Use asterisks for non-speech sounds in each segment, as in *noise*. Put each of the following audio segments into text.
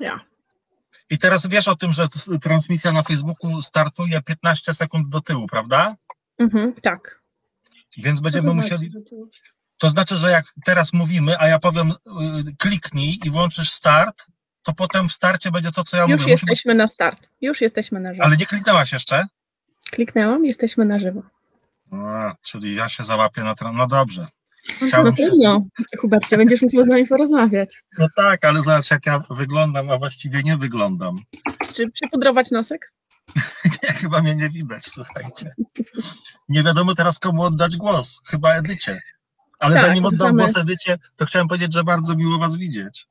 Ja. I teraz wiesz o tym, że transmisja na Facebooku startuje 15 sekund do tyłu, prawda? Mhm, tak. Więc będziemy To musieli. znaczy, tu- To znaczy, że jak teraz mówimy, a ja powiem y, kliknij i włączysz start, to potem w starcie będzie to, co ja Już mówię. Być... jesteśmy na start. Już jesteśmy na żywo. Ale nie kliknęłaś jeszcze? Kliknęłam, jesteśmy na żywo. A, czyli ja się załapię na tram. No dobrze. Na Chciałem się... pewno, Hubercie, będziesz musiał z nami porozmawiać. No tak, ale zobacz, jak ja wyglądam, a właściwie nie wyglądam. Czy przypudrować nosek? *laughs* Nie, chyba mnie nie widać, słuchajcie. Nie wiadomo teraz, komu oddać głos. Chyba Edycie. Ale Tak, zanim oddam głos Edycie, to chciałem powiedzieć, że bardzo miło Was widzieć.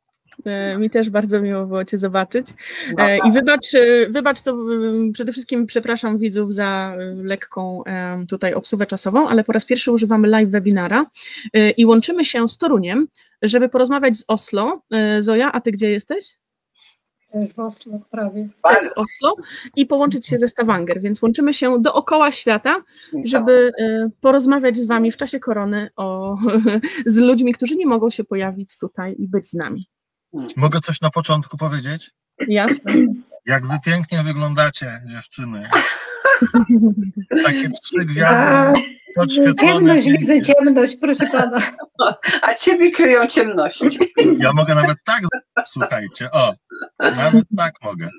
E, Mi też bardzo miło było Cię zobaczyć. E, I wybacz, e, wybacz to e, przede wszystkim przepraszam widzów za lekką tutaj obsługę czasową, ale po raz pierwszy używamy live webinara i łączymy się z Toruniem, żeby porozmawiać z Oslo. Zoja, a Ty gdzie jesteś? W Oslo prawie. Tak, w Oslo i połączyć się ze Stavanger, więc łączymy się dookoła świata, żeby porozmawiać z Wami w czasie korony o, *laughs* z ludźmi, którzy nie mogą się pojawić tutaj i być z nami. Mogę coś na początku powiedzieć? Jasne. Jak Wy pięknie wyglądacie, dziewczyny. Takie trzy gwiazdy podświetlone. Ciemność, pięknie. widzę ciemność, proszę pana. A ciebie kryją ciemności. Ja mogę nawet tak, słuchajcie, o, nawet tak mogę.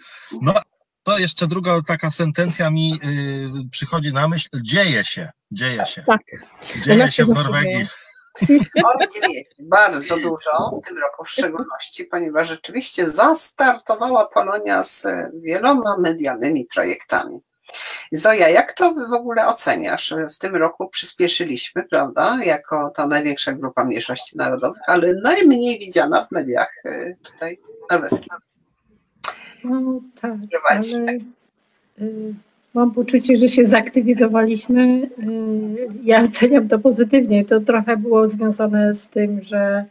No, to jeszcze druga taka sentencja mi y, przychodzi na myśl. Dzieje się, dzieje się. Tak. Dzieje się w Norwegii. dzieje. O, dzieje się bardzo dużo w tym roku w szczególności, ponieważ rzeczywiście zastartowała Polonia z wieloma medialnymi projektami. Zoja, jak to w ogóle oceniasz? W tym roku przyspieszyliśmy, prawda, jako ta największa grupa mniejszości narodowych, ale najmniej widziana w mediach y, tutaj norweskich. No tak, Prowadzi. ale y, mam poczucie, że się zaktywizowaliśmy. Y, ja oceniam to pozytywnie. To trochę było związane z tym, że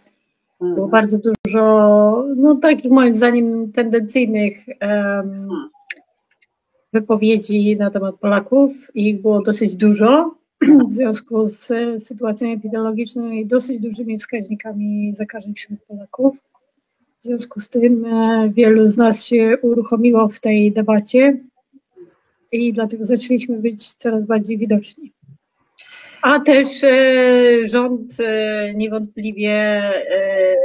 było Mhm. bardzo dużo, no takich moim zdaniem tendencyjnych em, wypowiedzi na temat Polaków. Ich było dosyć dużo *clears throat* w związku z sytuacją epidemiologiczną i dosyć dużymi wskaźnikami zakażeń wśród Polaków. W związku z tym e, wielu z nas się uruchomiło w tej debacie i dlatego zaczęliśmy być coraz bardziej widoczni. A też e, rząd e, niewątpliwie e,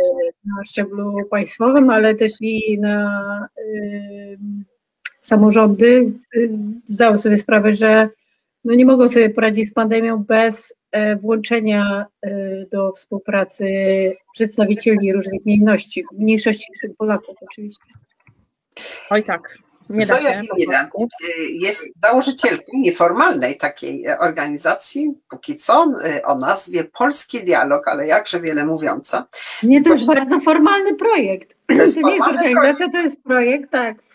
na szczeblu państwowym, ale też i na samorządy zdały sobie sprawę, że no nie mogą sobie poradzić z pandemią bez włączenia do współpracy przedstawicieli różnych mniejszości, mniejszości w tym Polaków oczywiście. Oj tak. Nie da Zoja się. polsku. y, jest założycielką nieformalnej takiej e, organizacji, póki co y, o nazwie Polski Dialog, ale jakże wiele mówiąca. Nie, to jest bardzo formalny projekt. *clears throat* To jest nie jest organizacja, to jest projekt, tak. W,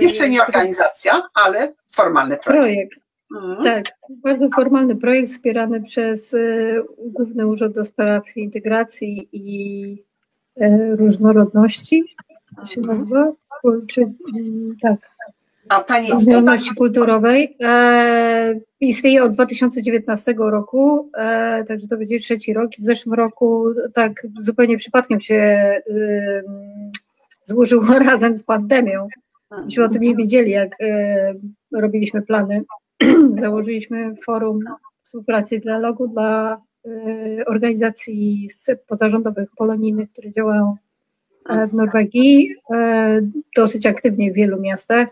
Jeszcze nie organizacja, ale formalny projekt. Projekt, Mhm. tak. Bardzo formalny projekt wspierany przez Główny Urząd do Spraw Integracji i Różnorodności. To się nazywa? Czy, mm, tak. A pani Różnorodności kulturowej. E, istnieje od 2019 roku, e, także to będzie trzeci rok. W zeszłym roku tak zupełnie przypadkiem się ym, złożyło *laughs* razem z pandemią. Myśmy o tym nie wiedzieli, jak e, robiliśmy plany. *clears throat* Założyliśmy forum współpracy dialogu dla e, organizacji pozarządowych polonijnych, które działają e, w Norwegii, e, dosyć aktywnie w wielu miastach.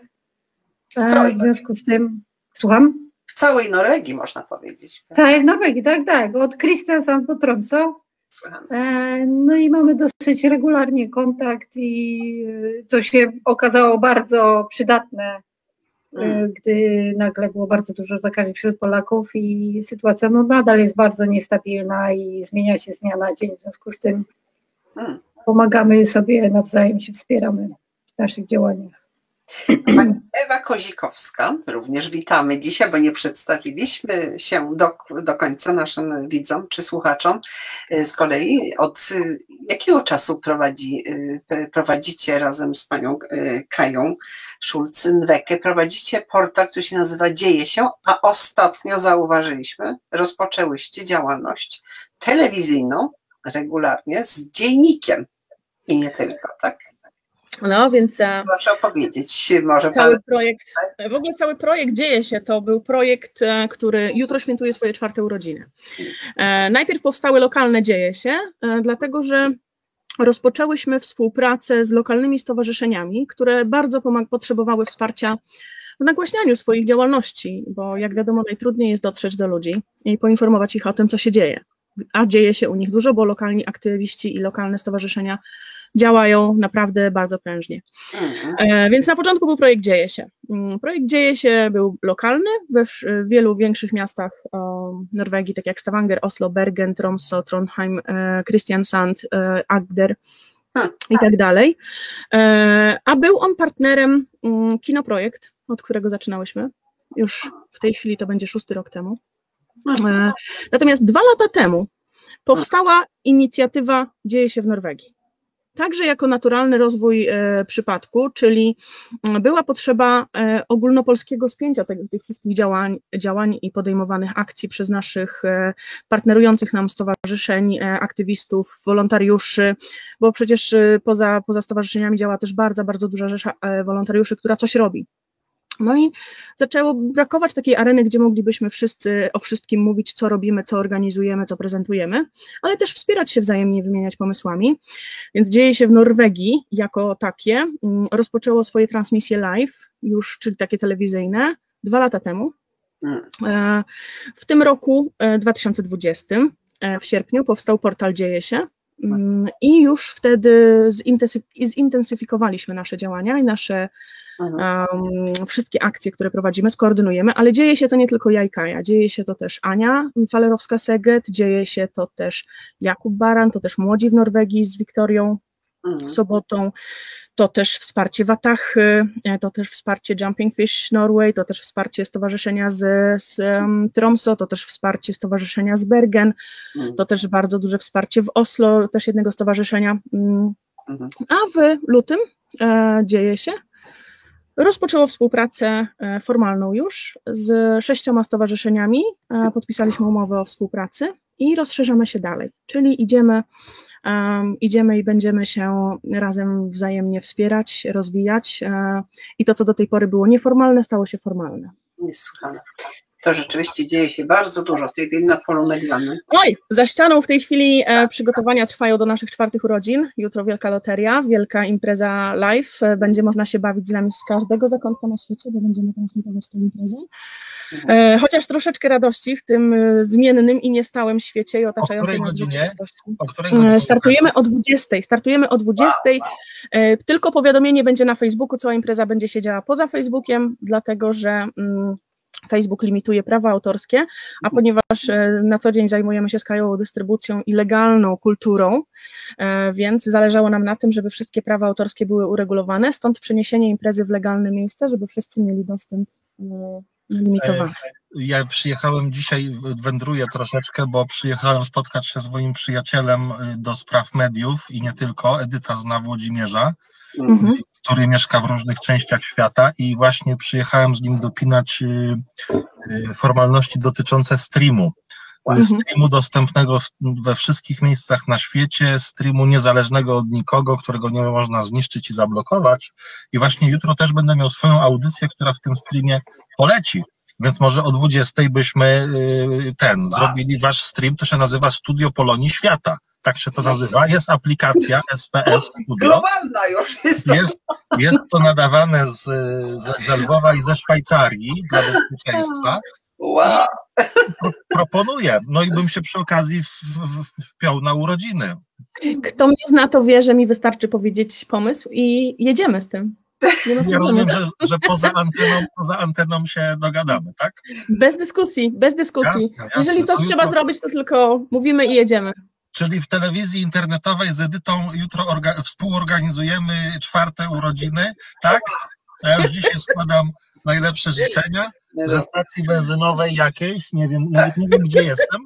E, w związku z tym, słucham? w całej Norwegii można powiedzieć. Całej Norwegii, tak, tak, od Kristiansand po Tromsø. E, No i mamy dosyć regularnie kontakt i co się okazało bardzo przydatne, Mm. gdy nagle było bardzo dużo zakażeń wśród Polaków i sytuacja no, nadal jest bardzo niestabilna i zmienia się z dnia na dzień. W związku z tym Mm. Pomagamy sobie nawzajem, się wspieramy w naszych działaniach. Pani Ewa Kozikowska, również witamy dzisiaj, bo nie przedstawiliśmy się do, do końca naszym widzom czy słuchaczom. Y, Z kolei od y, jakiego czasu prowadzi, y, prowadzicie razem z panią Kają Szulc-Nweke, prowadzicie portal, który się nazywa Dzieje się, a ostatnio zauważyliśmy, rozpoczęłyście działalność telewizyjną regularnie z dziennikiem i nie tylko, tak? No, więc. Proszę opowiedzieć, może cały pan... projekt. W ogóle cały projekt dzieje się. To był projekt, który jutro świętuje swoje czwarte urodziny. Najpierw powstały lokalne dzieje się, dlatego że rozpoczęłyśmy współpracę z lokalnymi stowarzyszeniami, które bardzo potrzebowały wsparcia w nagłaśnianiu swoich działalności, bo jak wiadomo, najtrudniej jest dotrzeć do ludzi i poinformować ich o tym, co się dzieje. A dzieje się u nich dużo, bo lokalni aktywiści i lokalne stowarzyszenia działają naprawdę bardzo prężnie. Mhm. E, więc na początku był projekt Dzieje się. Mm, projekt Dzieje się był lokalny we w wielu większych miastach Norwegii, tak jak Stavanger, Oslo, Bergen, Tromsø, Trondheim, e, Kristiansand, e, Agder i tak dalej. A był on partnerem mm, Kinoprojekt, od którego zaczynałyśmy. Już w tej chwili to będzie szósty rok temu. Natomiast dwa lata temu powstała inicjatywa Dzieje się w Norwegii także jako naturalny rozwój e, przypadku, czyli mm, była potrzeba e, ogólnopolskiego spięcia tych, tych wszystkich działań, działań i podejmowanych akcji przez naszych e, partnerujących nam stowarzyszeń, aktywistów, wolontariuszy, bo przecież poza, poza stowarzyszeniami działa też bardzo, bardzo duża rzesza wolontariuszy, która coś robi. No i zaczęło brakować takiej areny, gdzie moglibyśmy wszyscy o wszystkim mówić, co robimy, co organizujemy, co prezentujemy, ale też wspierać się wzajemnie, wymieniać pomysłami. Więc dzieje się w Norwegii jako takie. Mm, rozpoczęło swoje transmisje live, już, czyli takie telewizyjne, dwa lata temu. Hmm. E, w tym roku 2020, e, e, w sierpniu, powstał portal Dzieje się. Mm, I już wtedy zintensyfikowaliśmy nasze działania i nasze um, wszystkie akcje, które prowadzimy, skoordynujemy, ale dzieje się to nie tylko ja i Kaja, dzieje się to też Ania Falerowska-Seget, dzieje się to też Jakub Baran, to też Młodzi w Norwegii z Wiktorią mhm. Sobotą, to też wsparcie Watachy, e, to też wsparcie Jumping Fish Norway, to też wsparcie stowarzyszenia z, z um, Tromso, to też wsparcie stowarzyszenia z Bergen, mhm. to też bardzo duże wsparcie w Oslo, też jednego stowarzyszenia. Mm. Mhm. A w lutym e, dzieje się rozpoczęło współpracę e, formalną już z sześcioma stowarzyszeniami. Podpisaliśmy umowę o współpracy i rozszerzamy się dalej, czyli idziemy, um, idziemy i będziemy się razem wzajemnie wspierać, rozwijać e, i to, co do tej pory było nieformalne, stało się formalne. Niesłychane to rzeczywiście dzieje się bardzo dużo w tej chwili na polu medialnym. Oj, za ścianą w tej chwili e, przygotowania trwają do naszych czwartych urodzin. Jutro wielka loteria, wielka impreza live. E, będzie można się bawić z nami z każdego zakątka na świecie, bo będziemy transmitować tę imprezę. Mhm. E, chociaż troszeczkę radości w tym e, zmiennym i niestałym świecie i otaczającej nas O której godzinie? Startujemy o 20. Startujemy o 20. Wow. Tylko powiadomienie będzie na Facebooku, cała impreza będzie się działa poza Facebookiem, dlatego że mm, Facebook limituje prawa autorskie, a mhm. ponieważ e, na co dzień zajmujemy się skajową dystrybucją i legalną kulturą, e, więc zależało nam na tym, żeby wszystkie prawa autorskie były uregulowane, stąd przeniesienie imprezy w legalne miejsce, żeby wszyscy mieli dostęp e, limitowany. Ja przyjechałem dzisiaj, wędruję troszeczkę, bo przyjechałem spotkać się z moim przyjacielem do spraw mediów i nie tylko, Edyta zna Włodzimierza, mhm który mieszka w różnych częściach świata i właśnie przyjechałem z nim dopinać y, y, formalności dotyczące streamu. Mhm. Streamu dostępnego we wszystkich miejscach na świecie, streamu niezależnego od nikogo, którego nie można zniszczyć i zablokować. I właśnie jutro też będę miał swoją audycję, która w tym streamie poleci. Więc może o 20 byśmy y, ten, zrobili wasz stream, to się nazywa Studio Polonii Świata tak się to nazywa. Jest aplikacja SPS Studio. Globalna już jest. To. Jest, jest to nadawane z, z, z Lwowa i ze Szwajcarii dla bezpieczeństwa. Wow. Pro, proponuję. No i bym się przy okazji w, w, wpiął na urodziny. Kto mnie zna, to wie, że mi wystarczy powiedzieć pomysł i jedziemy z tym. Nie rozumiem, że, że poza, anteną, poza anteną się dogadamy, tak? Bez dyskusji, bez dyskusji. Jasne, jasne. Jeżeli coś trzeba zrobić, to tylko mówimy i jedziemy. Czyli w telewizji internetowej z Edytą jutro współorganizujemy czwarte urodziny, tak? Ja już dzisiaj składam najlepsze życzenia ze stacji benzynowej jakiejś, nie wiem, nawet nie wiem gdzie jestem,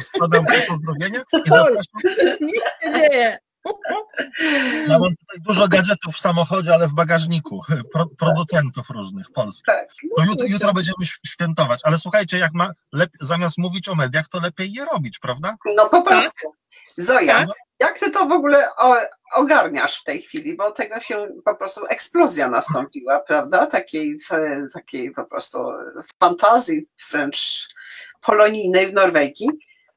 składam pozdrowienia i zapraszam. Nic się dzieje. Ja mam tutaj dużo gadżetów w samochodzie, ale w bagażniku, pro, producentów różnych polskich. Tak, to jutro, jutro, będziemy świętować, ale słuchajcie, jak ma zamiast mówić o mediach, to lepiej je robić, prawda? No po prostu. Zoja, Jak ty to w ogóle ogarniasz w tej chwili, bo tego się po prostu eksplozja nastąpiła, prawda? Takiej, takiej po prostu fantazji wręcz polonijnej w Norwegii.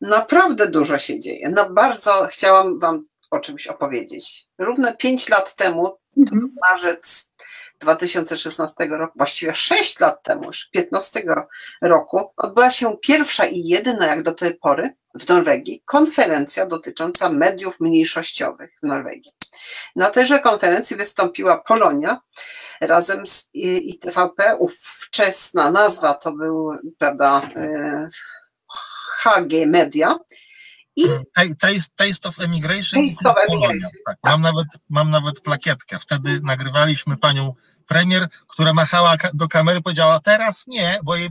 Naprawdę dużo się dzieje. No bardzo chciałam wam o czymś opowiedzieć. Równe pięć lat temu, mhm. marzec 2016 roku, właściwie 6 lat temu, już 15 roku, odbyła się pierwsza i jedyna jak do tej pory w Norwegii konferencja dotycząca mediów mniejszościowych w Norwegii. Na tejże konferencji wystąpiła Polonia razem z ITVP. Ówczesna nazwa to był, prawda, HG Media i taste, of Emigration taste of Emigration. Tak. Mam, nawet, mam nawet plakietkę. Wtedy nagrywaliśmy panią premier, która machała do kamery, powiedziała teraz nie, bo jej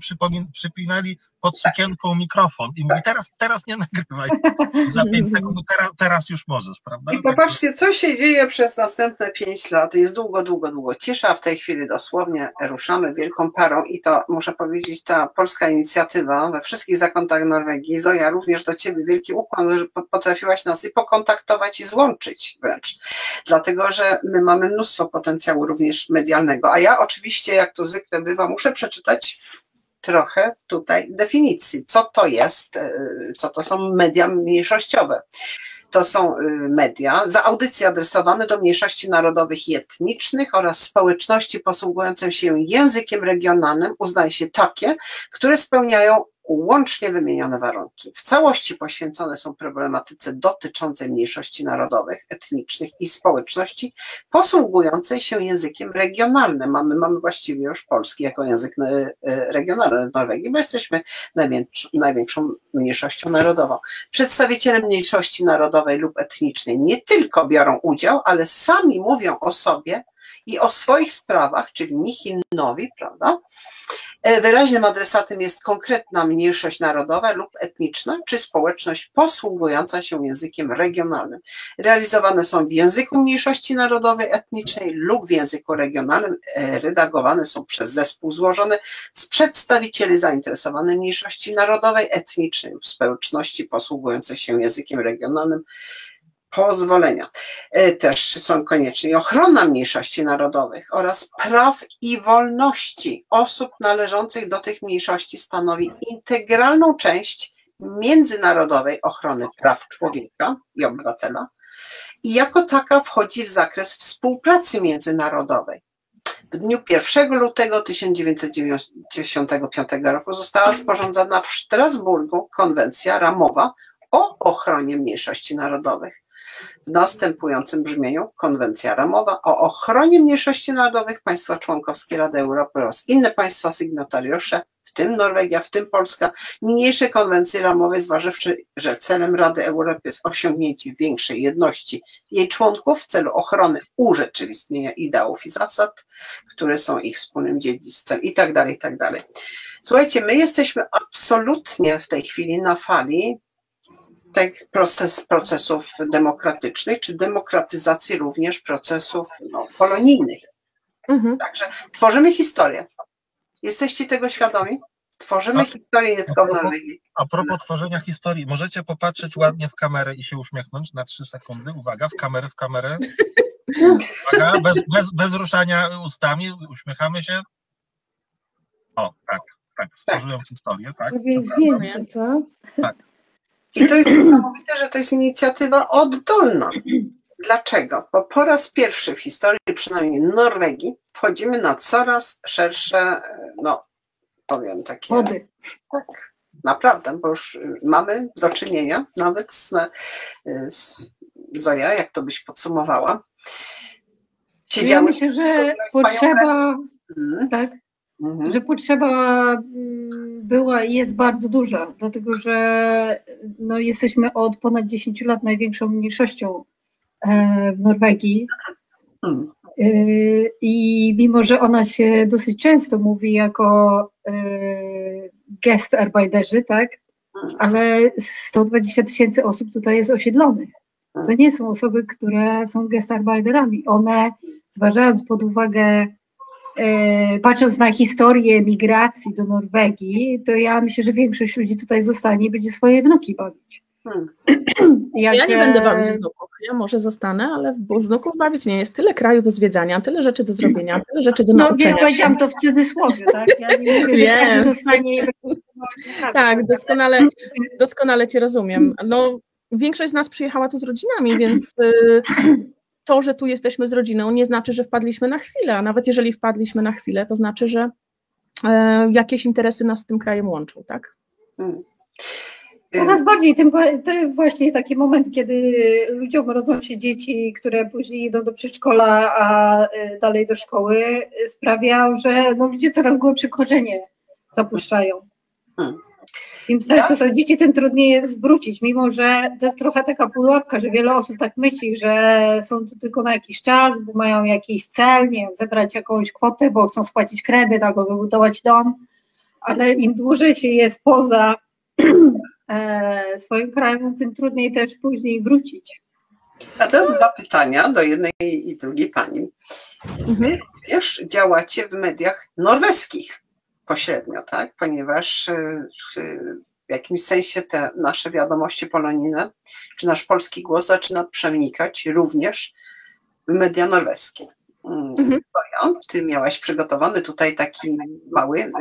przypinali pod sukienką mikrofon i mówi teraz, teraz nie nagrywaj. *laughs* Za pięć sekund, teraz, teraz już możesz, prawda? I popatrzcie, co się dzieje przez następne pięć lat. Jest długo, długo, długo cisza. W tej chwili dosłownie ruszamy wielką parą i to muszę powiedzieć, ta polska inicjatywa we wszystkich zakątach Norwegii. Zoja, również do Ciebie wielki ukłon, że potrafiłaś nas i pokontaktować i złączyć wręcz. Dlatego, że my mamy mnóstwo potencjału również medialnego. A ja oczywiście, jak to zwykle bywa, muszę przeczytać trochę tutaj definicji, co to jest, e, co to są media mniejszościowe. To są e, media za audycje adresowane do mniejszości narodowych i etnicznych oraz społeczności posługującym się językiem regionalnym uznaje się takie, które spełniają łącznie wymienione warunki. W całości poświęcone są problematyce dotyczącej mniejszości narodowych, etnicznych i społeczności posługującej się językiem regionalnym. Mamy, mamy właściwie już polski jako język e, regionalny w Norwegii, bo jesteśmy największą mniejszością narodową. Przedstawiciele mniejszości narodowej lub etnicznej nie tylko biorą udział, ale sami mówią o sobie i o swoich sprawach, czyli Nichinowi, prawda? E, wyraźnym adresatem jest konkretna mniejszość narodowa lub etniczna, czy społeczność posługująca się językiem regionalnym. Realizowane są w języku mniejszości narodowej, etnicznej lub w języku regionalnym. E, redagowane są przez zespół złożony z przedstawicieli zainteresowanej mniejszości narodowej, etnicznej lub społeczności posługującej się językiem regionalnym pozwolenia. E, też są konieczne ochrona mniejszości narodowych oraz praw i wolności osób należących do tych mniejszości stanowi integralną część międzynarodowej ochrony praw człowieka i obywatela i jako taka wchodzi w zakres współpracy międzynarodowej. W dniu 1 lutego 1995 roku została sporządzona w Strasburgu konwencja ramowa o ochronie mniejszości narodowych w następującym brzmieniu konwencja ramowa o ochronie mniejszości narodowych państwa członkowskie Rady Europy oraz inne państwa sygnatariusze, w tym Norwegia, w tym Polska, niniejszej konwencji ramowej, zważywszy, że celem Rady Europy jest osiągnięcie większej jedności jej członków w celu ochrony urzeczywistnienia ideałów i zasad, które są ich wspólnym dziedzictwem i tak dalej, tak dalej. Słuchajcie, my jesteśmy absolutnie w tej chwili na fali tak, proces procesów demokratycznych, czy demokratyzacji również procesów no, polonijnych. Mhm. Także tworzymy historię. Jesteście tego świadomi? Tworzymy a, historię nie tylko w Norwegii. A propos tworzenia historii, możecie popatrzeć ładnie w kamerę i się uśmiechnąć na trzy sekundy. Uwaga, w kamerę, w kamerę. Uwaga, bez, bez, bez ruszania ustami, uśmiechamy się. O, tak, tak, stworzyłem tak. historię, tak. Zdjęcie, co? Tak. I to jest niesamowite, że to jest inicjatywa oddolna. Dlaczego? Bo po raz pierwszy w historii, przynajmniej Norwegii, wchodzimy na coraz szersze, no powiem takie. Wody. Tak, naprawdę, bo już mamy do czynienia nawet z, z Zoja, jak to byś podsumowała. Siedziały ja myślę, że potrzeba, hmm. tak, mhm. że potrzeba mm, była i jest bardzo duża, dlatego że no, jesteśmy od ponad 10 lat największą mniejszością e, w Norwegii. Mhm. E, I mimo, że ona się dosyć często mówi jako e, gestarbeiterzy, tak, mhm. ale 120 tysięcy osób tutaj jest osiedlonych. To nie są osoby, które są gestarbeiterami. One, zważając pod uwagę patrząc na historię migracji do Norwegii, to ja myślę, że większość ludzi tutaj zostanie i będzie swoje wnuki bawić. Hmm. *clears throat* Jak, ja nie będę bawić wnuków, ja może zostanę, ale wnuków bawić nie jest. Tyle kraju do zwiedzania, tyle rzeczy do zrobienia, tyle rzeczy do no, nauczenia. No powiedziałam to w cudzysłowie, tak? Ja nie mówię, że każdy zostanie... *laughs* Tak, doskonale, doskonale Cię rozumiem. No, większość z nas przyjechała tu z rodzinami, więc y, to, że tu jesteśmy z rodziną nie znaczy, że wpadliśmy na chwilę, a nawet jeżeli wpadliśmy na chwilę, to znaczy, że e, jakieś interesy nas z tym krajem łączą, tak? Hmm. Coraz bardziej ten, ten, właśnie taki moment, kiedy ludziom rodzą się dzieci, które później idą do przedszkola, a y, dalej do szkoły, sprawia, że no, ludzie coraz głębsze korzenie zapuszczają. Hmm. Im starsze są dzieci, tym trudniej jest zwrócić, mimo że to jest trochę taka pułapka, że wiele osób tak myśli, że są tu tylko na jakiś czas, bo mają jakiś cel, nie wiem, zebrać jakąś kwotę, bo chcą spłacić kredyt albo wybudować dom, ale im dłużej się jest poza *clears throat* E, swoim krajem, no tym trudniej też później wrócić. A teraz dwa pytania do jednej i drugiej pani. Wy również działacie w mediach norweskich pośrednio, tak? Ponieważ e, w jakimś sensie te nasze wiadomości polonijne, czy nasz polski głos zaczyna przenikać również w media norweskie. Mhm. ty miałaś przygotowany tutaj taki mały y,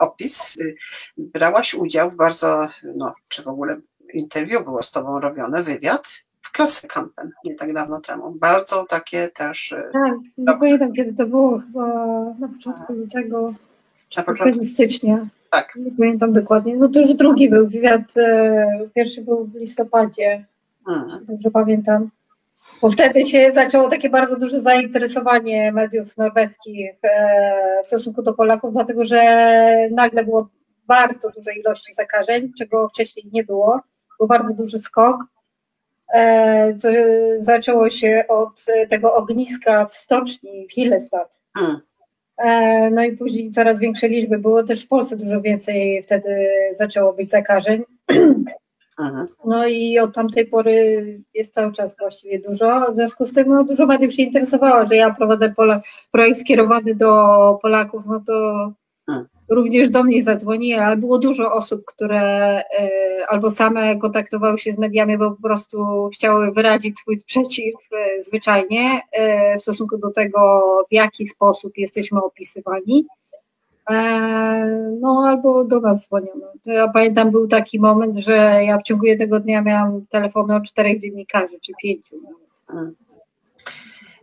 opis. Y, brałaś udział w bardzo, no, czy w ogóle interwiu było z tobą robione, wywiad w Klassekampen nie tak dawno temu. Bardzo takie też. Y, tak, nie pamiętam kiedy to było, chyba na początku lutego, czy na początku stycznia. Tak. Nie pamiętam dokładnie. No to już drugi był wywiad, pierwszy był w listopadzie, hmm. dobrze pamiętam bo wtedy się zaczęło takie bardzo duże zainteresowanie mediów norweskich e, w stosunku do Polaków, dlatego że nagle było bardzo duże ilości zakażeń, czego wcześniej nie było. Był bardzo duży skok. E, co zaczęło się od tego ogniska w stoczni w Hillestad. Hmm. E, no i później coraz większe liczby. Było też w Polsce dużo więcej wtedy zaczęło być zakażeń. No i od tamtej pory jest cały czas właściwie dużo. W związku z tym no, dużo mediów się interesowało, że ja prowadzę pola, projekt skierowany do Polaków, no to. Również do mnie zadzwoni, ale było dużo osób, które y, albo same kontaktowały się z mediami, bo po prostu chciały wyrazić swój sprzeciw y, zwyczajnie y, w stosunku do tego, w jaki sposób jesteśmy opisywani. E, no albo do nas dzwoniono. Ja pamiętam, był taki moment, że ja w ciągu jednego dnia miałam telefony od czterech dziennikarzy, czy pięciu. Hmm.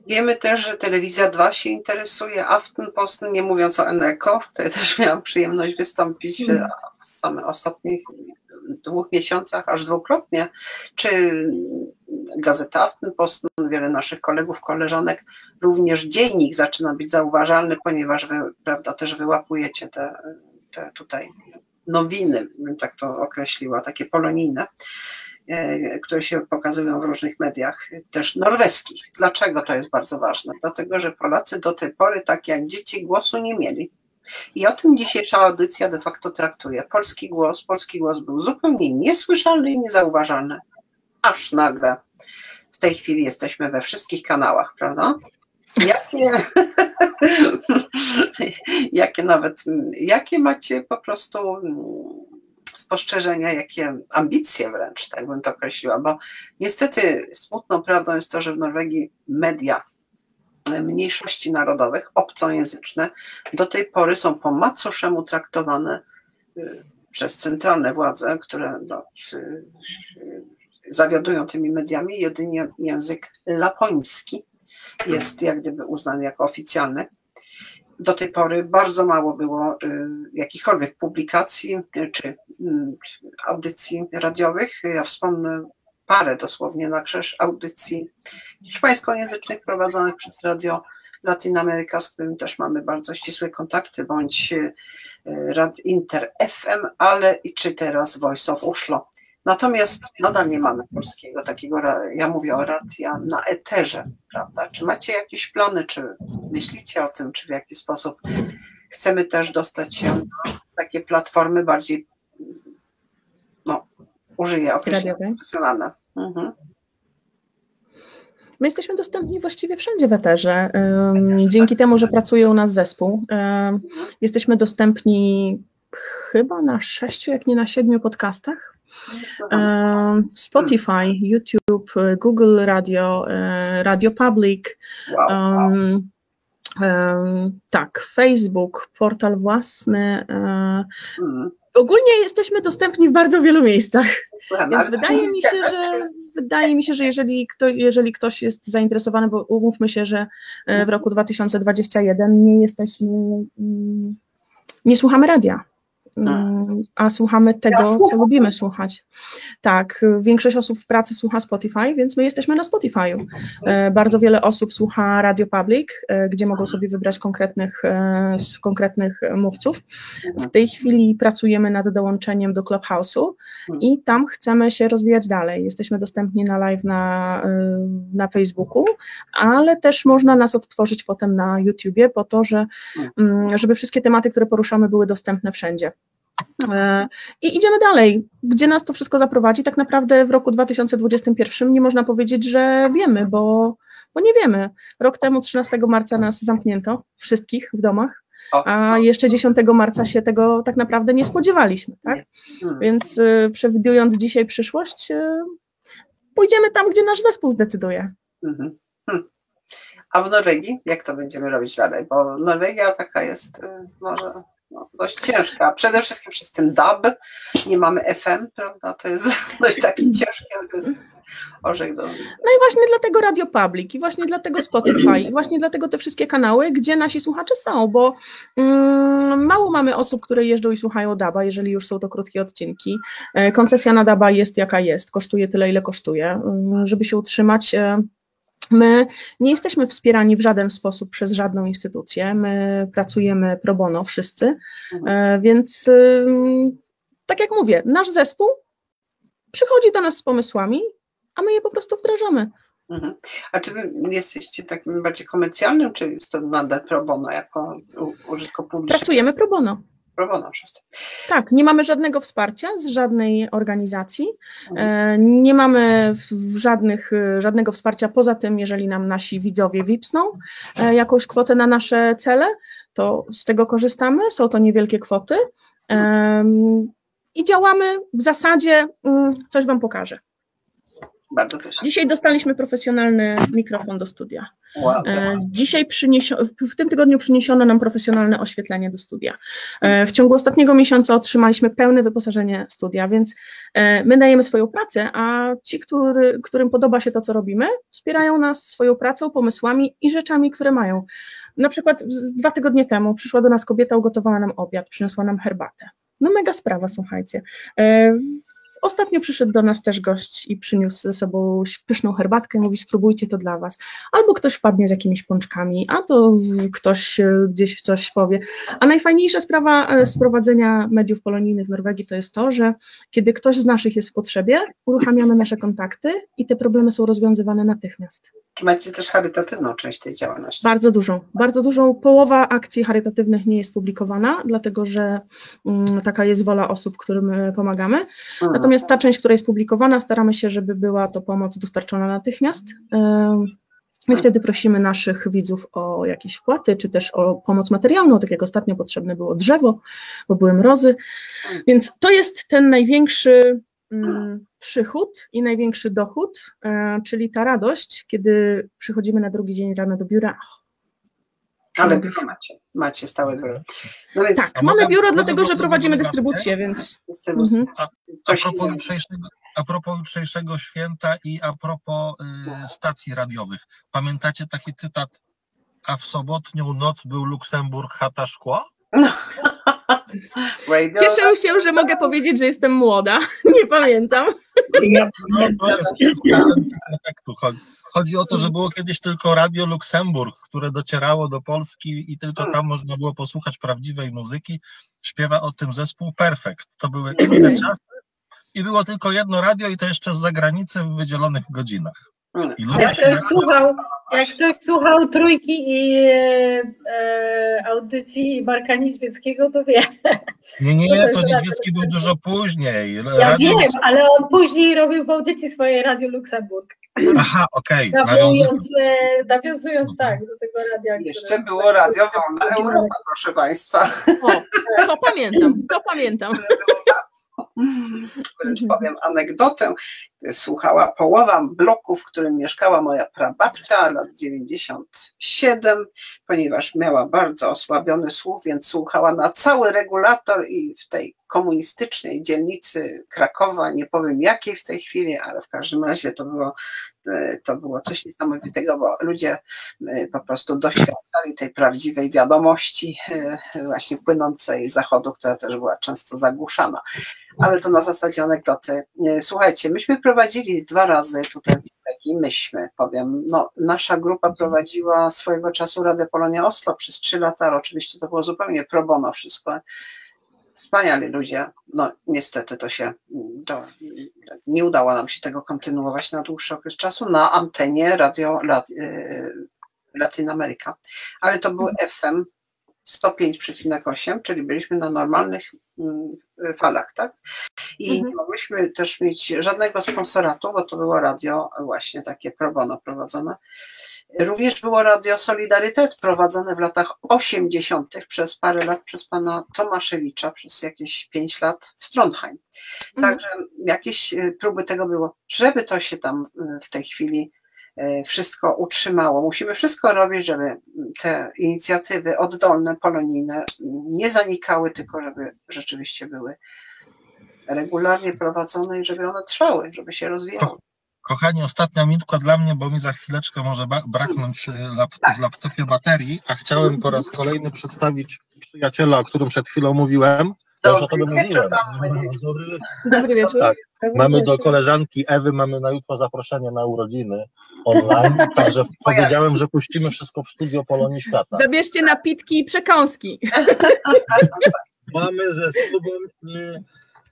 Wiemy też, że Telewizja 2 się interesuje Aftenposten, nie mówiąc o Eneko, w której *laughs* też miałam przyjemność wystąpić w hmm. samych ostatnich dwóch miesiącach, aż dwukrotnie. Czy Gazeta Aftenposten, wiele naszych kolegów, koleżanek, również dziennik zaczyna być zauważalny, ponieważ wy, prawda, też wyłapujecie te, te tutaj nowiny, bym tak to określiła, takie polonijne, które się pokazują w różnych mediach, też norweskich. Dlaczego to jest bardzo ważne? Dlatego, że Polacy do tej pory, tak jak dzieci, głosu nie mieli. I o tym dzisiejsza audycja de facto traktuje. Polski głos, polski głos był zupełnie niesłyszalny i niezauważalny, aż nagle w tej chwili jesteśmy we wszystkich kanałach, prawda? Jakie, *laughs* jakie nawet, jakie macie po prostu spostrzeżenia, jakie ambicje wręcz, tak bym to określiła, bo niestety smutną prawdą jest to, że w Norwegii media mniejszości narodowych, obcojęzyczne, do tej pory są po macoszemu traktowane y, przez centralne władze, które no, zawiadują tymi mediami, jedynie język lapoński jest jak gdyby uznany jako oficjalny. Do tej pory bardzo mało było y, jakichkolwiek publikacji czy audycji radiowych. Ja wspomnę parę dosłownie na krzyż audycji hiszpańskojęzycznych prowadzonych przez Radio Latin America, z którym też mamy bardzo ścisłe kontakty, bądź Rad Inter FM, ale i czy teraz Voice of Uszlo. Natomiast nadal nie mamy polskiego takiego, ja mówię o radia na eterze, prawda? Czy macie jakieś plany, czy myślicie o tym, czy w jaki sposób chcemy też dostać się na takie platformy bardziej no, użyję określenia profesjonalne. Mhm. My jesteśmy dostępni właściwie wszędzie w eterze. Dzięki temu, że pracuje u nas zespół, jesteśmy dostępni chyba na sześciu, jak nie na siedmiu podcastach. Spotify, YouTube, Google Radio, Radio Public, um, um, tak, Facebook, portal własny. Hmm. Ogólnie jesteśmy dostępni w bardzo wielu miejscach. Więc wydaje mi się, że wydaje mi się, że jeżeli, kto, jeżeli ktoś jest zainteresowany, bo umówmy się, że w roku 2021 nie jesteśmy, mm, nie słuchamy radia. Mm, a słuchamy tego, co lubimy słuchać. Tak, większość osób w pracy słucha Spotify, więc my jesteśmy na Spotify'u. E, bardzo wiele osób słucha Radio Public, e, gdzie mogą sobie wybrać konkretnych, e, konkretnych mówców. W tej chwili pracujemy nad dołączeniem do Clubhouse'u i tam chcemy się rozwijać dalej. Jesteśmy dostępni na live na, na Facebooku, ale też można nas odtworzyć potem na YouTubie po to, że, mm, żeby wszystkie tematy, które poruszamy były dostępne wszędzie. E, I idziemy dalej. Gdzie nas to wszystko zaprowadzi? Tak naprawdę w roku 2021 nie można powiedzieć, że wiemy, bo, bo nie wiemy. Rok temu, 13 marca, nas zamknięto wszystkich w domach, a jeszcze 10 marca się tego tak naprawdę nie spodziewaliśmy. Tak? Hmm. Więc y, przewidując dzisiaj przyszłość, y, pójdziemy tam, gdzie nasz zespół zdecyduje. Mhm. Hmm. A w Norwegii jak to będziemy robić dalej? Bo Norwegia taka jest może no, dość ciężka. Przede wszystkim przez ten DAB, nie mamy FM, prawda? To jest *laughs* dość taki ciężki orzech do No i właśnie dlatego Radio Public i właśnie dlatego Spotify i właśnie dlatego te wszystkie kanały, gdzie nasi słuchacze są, bo mm, mało mamy osób, które jeżdżą i słuchają DABa, jeżeli już są to krótkie odcinki. E, koncesja na DABa jest jaka jest, kosztuje tyle, ile kosztuje. Mm, żeby się utrzymać e, My nie jesteśmy wspierani w żaden sposób przez żadną instytucję. My pracujemy pro bono wszyscy, mhm. E, więc tak jak mówię, nasz zespół przychodzi do nas z pomysłami, a my je po prostu wdrażamy. Mhm. A czy wy jesteście takim bardziej komercjalnym, czy jest to nadal pro bono jako użytkownik publiczny? Pracujemy pro bono pro bono wszyscy. Tak, nie mamy żadnego wsparcia z żadnej organizacji, mhm. e, nie mamy żadnych, e, żadnego wsparcia poza tym, jeżeli nam nasi widzowie wipsną e, jakąś kwotę na nasze cele, to z tego korzystamy, są to niewielkie kwoty i działamy w zasadzie, mm, coś Wam pokażę. Bardzo proszę. Dzisiaj dostaliśmy profesjonalny mikrofon do studia. Wow. E, dzisiaj przyniesio, w tym tygodniu przyniesiono nam profesjonalne oświetlenie do studia. E, w ciągu ostatniego miesiąca otrzymaliśmy pełne wyposażenie studia, więc e, my dajemy swoją pracę, a ci, który, którym podoba się to, co robimy, wspierają nas swoją pracą, pomysłami i rzeczami, które mają. Na przykład dwa tygodnie temu przyszła do nas kobieta, ugotowała nam obiad, przyniosła nam herbatę. No mega sprawa, słuchajcie. Ostatnio przyszedł do nas też gość i przyniósł ze sobą pyszną herbatkę i mówi spróbujcie to dla was. Albo ktoś wpadnie z jakimiś pączkami, a to ktoś gdzieś coś powie. A najfajniejsza sprawa e, sprowadzenia mediów polonijnych w Norwegii to jest to, że kiedy ktoś z naszych jest w potrzebie, uruchamiamy nasze kontakty i te problemy są rozwiązywane natychmiast. Macie też charytatywną część tej działalności. Bardzo dużą, bardzo dużą. Połowa akcji charytatywnych nie jest publikowana, dlatego że um, taka jest wola osób, którym e, pomagamy. Mhm. Natomiast ta część, która jest publikowana, staramy się, żeby była to pomoc dostarczona natychmiast. My wtedy prosimy naszych widzów o jakieś wpłaty, czy też o pomoc materialną, tak jak ostatnio potrzebne było drzewo, bo były mrozy. Więc to jest ten największy przychód i największy dochód, e, czyli ta radość, kiedy przychodzimy na drugi dzień rano do biura. Ale biuro macie, macie stałe biuro. No więc, tak, mamy mogę, biuro dlatego, że prowadzimy dystrybucję, więc... Mhm. A, a, propos jutrzejszego, a propos jutrzejszego święta i a propos y, stacji radiowych. Pamiętacie taki cytat, a w sobotnią noc był Luksemburg, chata szkło? No. *laughs* *laughs* Cieszę się, że mogę powiedzieć, że jestem młoda. *laughs* Nie pamiętam. No, to jest efektu. Chodzi o to, że było kiedyś tylko Radio Luksemburg, które docierało do Polski i tylko tam można było posłuchać prawdziwej muzyki. Śpiewa o tym zespół Perfect. To były inne czasy i było tylko jedno radio i to jeszcze z zagranicy w wydzielonych godzinach. Jak ktoś, słuchał, jak ktoś słuchał trójki i e, e, audycji Marka Niedźwieckiego, to wie. Nie, nie, *laughs* to Niedźwiecki był dużo później. Ja radio wiem, ale on później robił w audycji swojej Radio Luksemburg. Aha, okej. Okay. Nawiązując, e, nawiązując tak do tego radia. Jeszcze było Radio Wolna Europa, proszę Państwa. O, to pamiętam, to pamiętam. *laughs* Wręcz powiem anegdotę. Słuchała połowa bloku, w którym mieszkała moja prababcia, lat 97, ponieważ miała bardzo osłabiony słuch, więc słuchała na cały regulator i w tej komunistycznej dzielnicy Krakowa, nie powiem jakiej w tej chwili, ale w każdym razie to było, e, to było coś niesamowitego, bo ludzie e, po prostu doświadczali tej prawdziwej wiadomości e, właśnie płynącej z zachodu, która też była często zagłuszana. Ale to na zasadzie anegdoty. Słuchajcie, myśmy prowadzili dwa razy tutaj taki myśmy, powiem, no, nasza grupa prowadziła swojego czasu Radę Polonia Oslo przez trzy lata, oczywiście to było zupełnie pro bono wszystko wspaniali ludzie. No niestety to się to, nie udało nam się tego kontynuować na dłuższy okres czasu na antenie Radio Lat, y, Latin America. Ale to był FM 105,8, czyli byliśmy na normalnych mm, falach, tak? I mhm. nie mogłyśmy też mieć żadnego sponsoratu, bo to było radio właśnie takie pro bono prowadzone. Również było Radio Solidarytet prowadzone w latach 80. przez parę lat przez pana Tomaszewicza, przez jakieś 5 lat w Trondheim. Mhm. Także jakieś e, próby tego było. Żeby to się tam w tej chwili wszystko utrzymało. Musimy wszystko robić, żeby te inicjatywy oddolne, polonijne nie zanikały, tylko żeby rzeczywiście były regularnie prowadzone i żeby one trwały, żeby się rozwijały. Kochani, ostatnia minutka dla mnie, bo mi za chwileczkę może braknąć e, lap tak. w laptopie baterii, a chciałem po raz kolejny przedstawić przyjaciela, o którym przed chwilą mówiłem. Dobry już o tobie mówiłem. Dobry wieczór. Tak. Mamy do koleżanki Ewy, mamy na jutro zaproszenie na urodziny online, *laughs* także *laughs* powiedziałem, że puścimy wszystko w studio Polonii Świata. Zabierzcie napitki i przekąski. *laughs* Mamy ze sobą, nie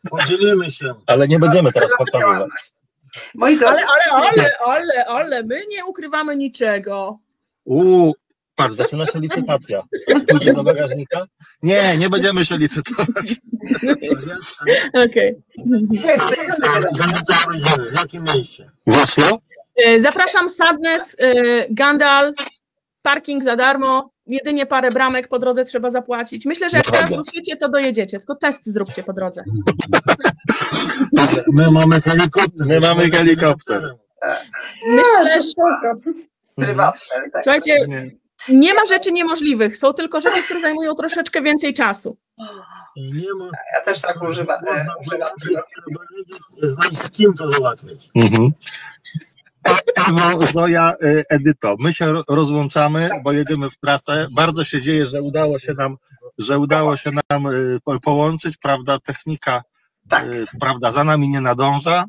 podzielimy się. Ale nie będziemy teraz pokazywać. Ale, ale, ale, ale, ale, my nie ukrywamy niczego. Uuu, patrz, zaczyna się licytacja. Pójdzie do bagażnika? Nie, nie będziemy się licytować. Okej. W jakim mieście? W Oslo? E, zapraszam Sadness, e, Gandal, parking za darmo, jedynie parę bramek po drodze trzeba zapłacić. Myślę, że jak teraz ruszycie, to dojedziecie, tylko test zróbcie po drodze. My mamy helikopter. My mamy helikopter. Myślę, że... Tak. Słuchajcie, nie ma rzeczy niemożliwych, są tylko rzeczy, które zajmują troszeczkę więcej czasu. Nie ma... Ja też tak używam. Znać z kim to załatwić. Mhm. Ewo, Zoja, y, Edyto, my się rozłączamy, bo jedziemy w trasę. Bardzo się dzieje, że udało się nam, że udało się nam y, połączyć, prawda, technika, tak. Prawda, za nami nie nadąża.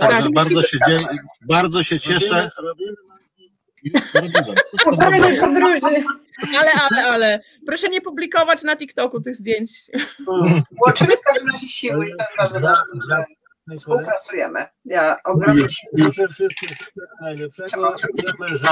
Także tak. bardzo się dzieje, bardzo się cieszę. *laughs* podróży. Ale, ale, ale, proszę nie publikować na TikToku tych zdjęć. *laughs* Łączymy w każdym razie siły i to jest bardzo ważne. Współpracujemy. Ja ogromnie Życzę wszystkim wszystkiego najlepszego. Wiemy, że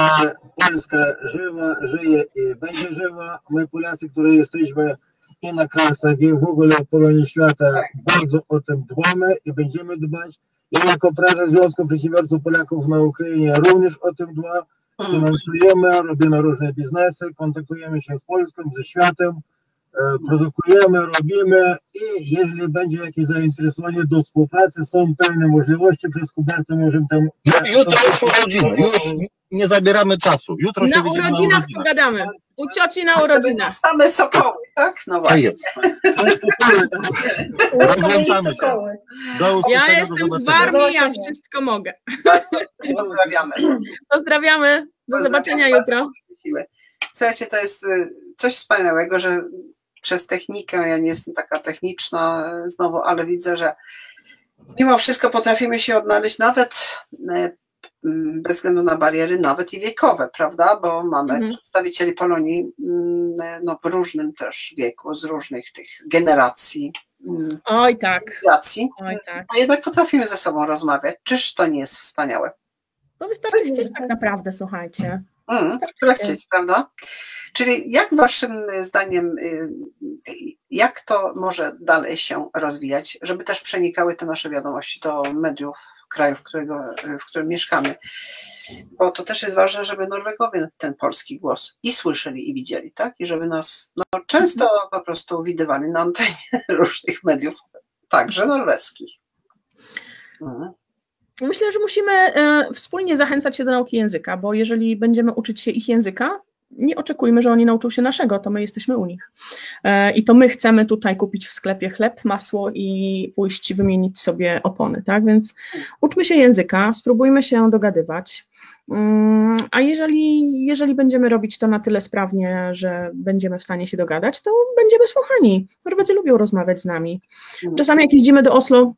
Polska żywa, żyje i będzie żywa. My Polacy, którzy jesteśmy i na krasach, i w ogóle w Polonii Świata, tak. bardzo o tym dbamy i będziemy dbać. Ja jako prezes Związku Przedsiębiorców Polaków na Ukrainie również o tym dbam. Finansujemy, robimy różne biznesy, kontaktujemy się z Polską, ze światem. E, produkujemy, robimy i jeżeli będzie jakieś zainteresowanie do współpracy, są pełne możliwości, przez Hubertę możemy tam... Jutro już urodziny, już nie zabieramy czasu. Jutro na się urodzinach na pogadamy. U cioci na urodzinach. Same sokoły, tak? No właśnie. jest. Rozłączamy się. Do ja jestem z Warmii, ja wszystko mogę. Pozdrawiamy. Pozdrawiamy. Do zobaczenia jutro. Słuchajcie, to jest y, coś wspaniałego, że przez technikę, ja nie jestem taka techniczna e, znowu, ale widzę, że mimo wszystko potrafimy się odnaleźć nawet e, bez względu na bariery, nawet i wiekowe, prawda? Bo mamy mhm. przedstawicieli Polonii e, no, w różnym też wieku, z różnych tych generacji. Oj tak. Generacji, Oj, tak. A jednak potrafimy ze sobą rozmawiać. Czyż to nie jest wspaniałe? No wystarczy chcieć tak naprawdę, słuchajcie. Mm, wystarczy chcieć, prawda? Czyli jak waszym zdaniem, y, jak to może dalej się rozwijać, żeby też przenikały te nasze wiadomości do mediów kraju, w, którego, w którym mieszkamy? Bo to też jest ważne, żeby Norwegowie ten polski głos i słyszeli, i widzieli, tak? I żeby nas no, często po prostu widywali na antenie *laughs* różnych mediów także norweskich. Mhm. Myślę, że musimy e, wspólnie zachęcać się do nauki języka, bo jeżeli będziemy uczyć się ich języka, nie oczekujmy, że oni nauczą się naszego, to my jesteśmy u nich. E, I to my chcemy tutaj kupić w sklepie chleb, masło i pójść wymienić sobie opony, tak? Więc uczmy się języka, spróbujmy się dogadywać. Mm, a jeżeli, jeżeli będziemy robić to na tyle sprawnie, że będziemy w stanie się dogadać, to będziemy słuchani. Norwedzy lubią rozmawiać z nami. Czasami jak jeździmy do Oslo,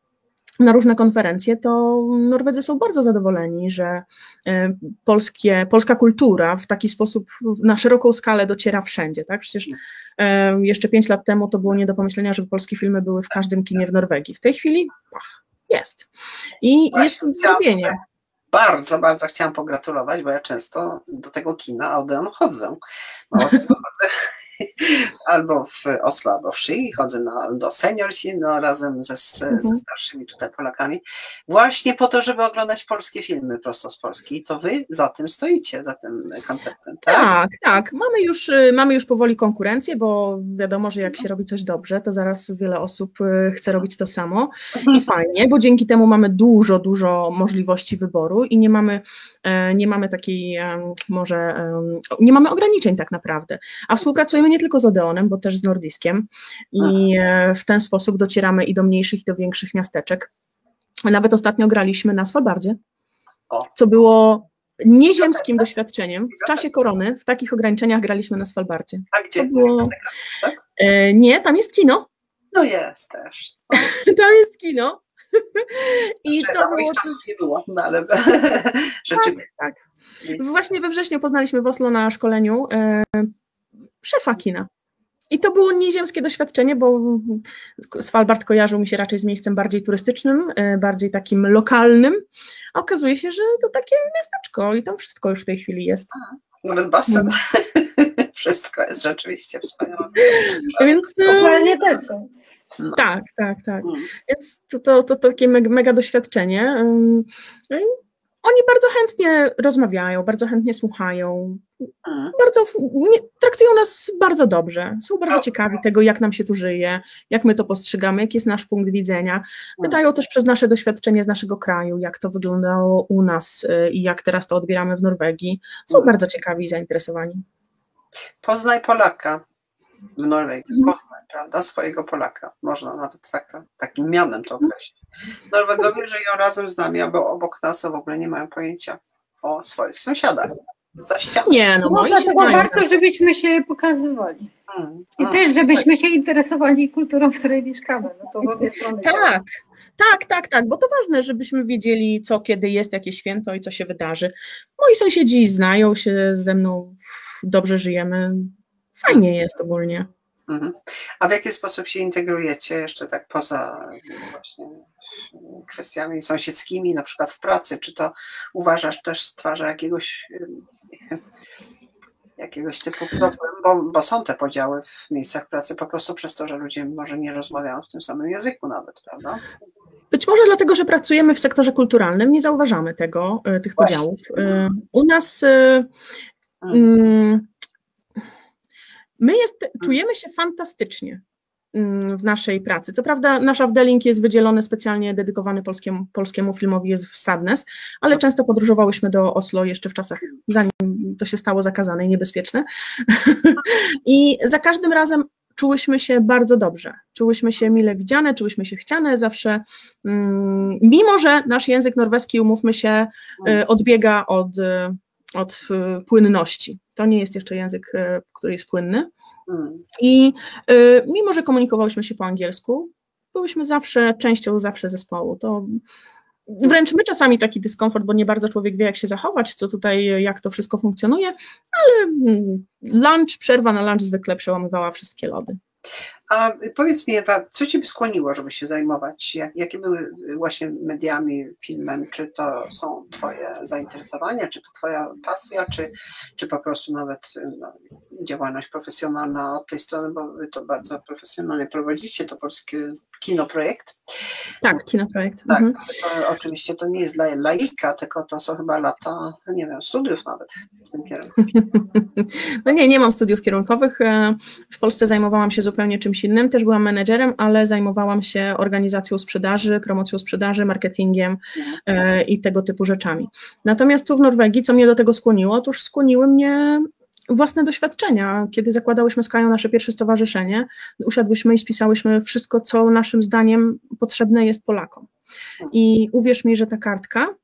na różne konferencje, to Norwedzy są bardzo zadowoleni, że e, polskie, polska kultura w taki sposób na szeroką skalę dociera wszędzie. Tak? Przecież e, jeszcze pięć lat temu to było nie do pomyślenia, żeby polskie filmy były w każdym kinie w Norwegii. W tej chwili pach, jest. I Właśnie jest zrobienie. Bardzo, bardzo chciałam pogratulować, bo ja często do tego kina Odeon chodzę. Mało chodzę *laughs* albo w Oslo, albo w Szyi, chodzę na, do seniorsi, no, razem ze, mhm. ze starszymi tutaj Polakami, właśnie po to, żeby oglądać polskie filmy prosto z Polski. I to wy za tym stoicie, za tym konceptem, tak? Tak, tak. Mamy już, y, mamy już powoli konkurencję, bo wiadomo, że jak się robi coś dobrze, to zaraz wiele osób y, chce robić to samo i fajnie, bo dzięki temu mamy dużo, dużo możliwości wyboru i nie mamy, e, nie mamy takiej może, nie mamy ograniczeń tak naprawdę, a współpracujemy nie tylko z Odeonem, bo też z Nordiskiem i e, w ten sposób docieramy i do mniejszych, i do większych miasteczek. Nawet ostatnio graliśmy na Svalbardzie, co było nieziemskim doświadczeniem. W czasie korony w takich ograniczeniach graliśmy na Svalbardzie. A gdzie? Było... Tak? Nie, tam jest kino. No jest też. *laughs* tam jest kino. *laughs* I to było coś... nie było, no ale rzeczywiście. Tak, *laughs* tak. Właśnie we wrześniu poznaliśmy w Oslo na szkoleniu e, szefa kina. I to było nieziemskie doświadczenie, bo Svalbard kojarzył mi się raczej z miejscem bardziej turystycznym, e, bardziej takim lokalnym, a okazuje się, że to takie miasteczko i tam wszystko już w tej chwili jest. A, nawet basen. Mm. *laughs* wszystko jest rzeczywiście wspaniałe. *laughs* Więc, Dokładnie też są. No. Tak, tak, tak. Hmm. Więc to, to, to, takie mega, mega doświadczenie. Oni bardzo chętnie rozmawiają, bardzo chętnie słuchają, bardzo traktują nas bardzo dobrze. Są bardzo ciekawi tego, jak nam się tu żyje, jak my to postrzegamy, jaki jest nasz punkt widzenia. Pytają też przez nasze doświadczenie z naszego kraju, jak to wyglądało u nas y, i jak teraz to odbieramy w Norwegii. Są mhm. bardzo ciekawi i zainteresowani. Poznaj Polaka w Norwegii, mhm. Poznań, prawda, swojego Polaka. Można nawet tak, tak, takim mianem to określić. Norwegowie żyją razem z nami, albo obok nas, a w ogóle nie mają pojęcia o swoich sąsiadach. Za ścianą. Nie, no, no dlatego warto, żebyśmy się pokazywali. Hmm, I hmm, też, żebyśmy tak. się interesowali kulturą, w której mieszkamy. No to w obie strony. Tak, tak, tak, tak, bo to ważne, żebyśmy wiedzieli, co kiedy jest, jakie święto i co się wydarzy. Moi sąsiedzi znają się ze mną, dobrze żyjemy, fajnie jest ogólnie. Mhm. A w jaki sposób się integrujecie jeszcze tak poza właśnie kwestiami sąsiedzkimi, na przykład w pracy? Czy to uważasz też stwarza jakiegoś *laughs* jakiegoś typu problem, bo, bo, są te podziały w miejscach pracy po prostu przez to, że ludzie może nie rozmawiają w tym samym języku nawet, prawda? Być może dlatego, że pracujemy w sektorze kulturalnym, nie zauważamy tego, e, tych Właśnie. podziałów. E, u nas y, My jest, czujemy się fantastycznie mm, w naszej pracy. Co prawda nasz Avdelink jest wydzielony specjalnie dedykowany polskiemu, polskiemu filmowi, jest w Sadness, ale tak. często podróżowałyśmy do Oslo jeszcze w czasach, zanim to się stało zakazane i niebezpieczne. *laughs* I za każdym razem czułyśmy się bardzo dobrze, czułyśmy się mile widziane, czułyśmy się chciane, zawsze, mm, mimo że nasz język norweski, umówmy się, y, odbiega od od y, płynności. To nie jest jeszcze język, y, który jest płynny. Hmm. I y, mimo, że komunikowałyśmy się po angielsku, byłyśmy zawsze częścią zawsze zespołu. To wręcz my czasami taki dyskomfort, bo nie bardzo człowiek wie, jak się zachować, co tutaj, jak to wszystko funkcjonuje, ale mm, lunch, przerwa na lunch zwykle przełamywała wszystkie lody. A powiedz mi, Ewa, co Ciebie skłoniło, żeby się zajmować? Jak, jakie były właśnie mediami, filmem? Czy to są Twoje zainteresowania, czy to Twoja pasja, czy, czy po prostu nawet no, działalność profesjonalna od tej strony, bo Wy to bardzo profesjonalnie prowadzicie, to polskie kinoprojekt? Tak, kinoprojekt. Tak, mhm. to, oczywiście to nie jest dla laika, tylko to są chyba lata, nie wiem, studiów nawet w tym kierunku. *laughs* No nie, nie mam studiów kierunkowych. E, w Polsce zajmowałam się zupełnie czymś czymś innym. Też byłam menedżerem, ale zajmowałam się organizacją sprzedaży, promocją sprzedaży, marketingiem e, i tego typu rzeczami. Natomiast tu w Norwegii, co mnie do tego skłoniło, otóż skłoniły mnie własne doświadczenia. Kiedy zakładałyśmy z Kają nasze pierwsze stowarzyszenie, usiadłyśmy i spisałyśmy wszystko, co naszym zdaniem potrzebne jest Polakom. I uwierz mi, że ta kartka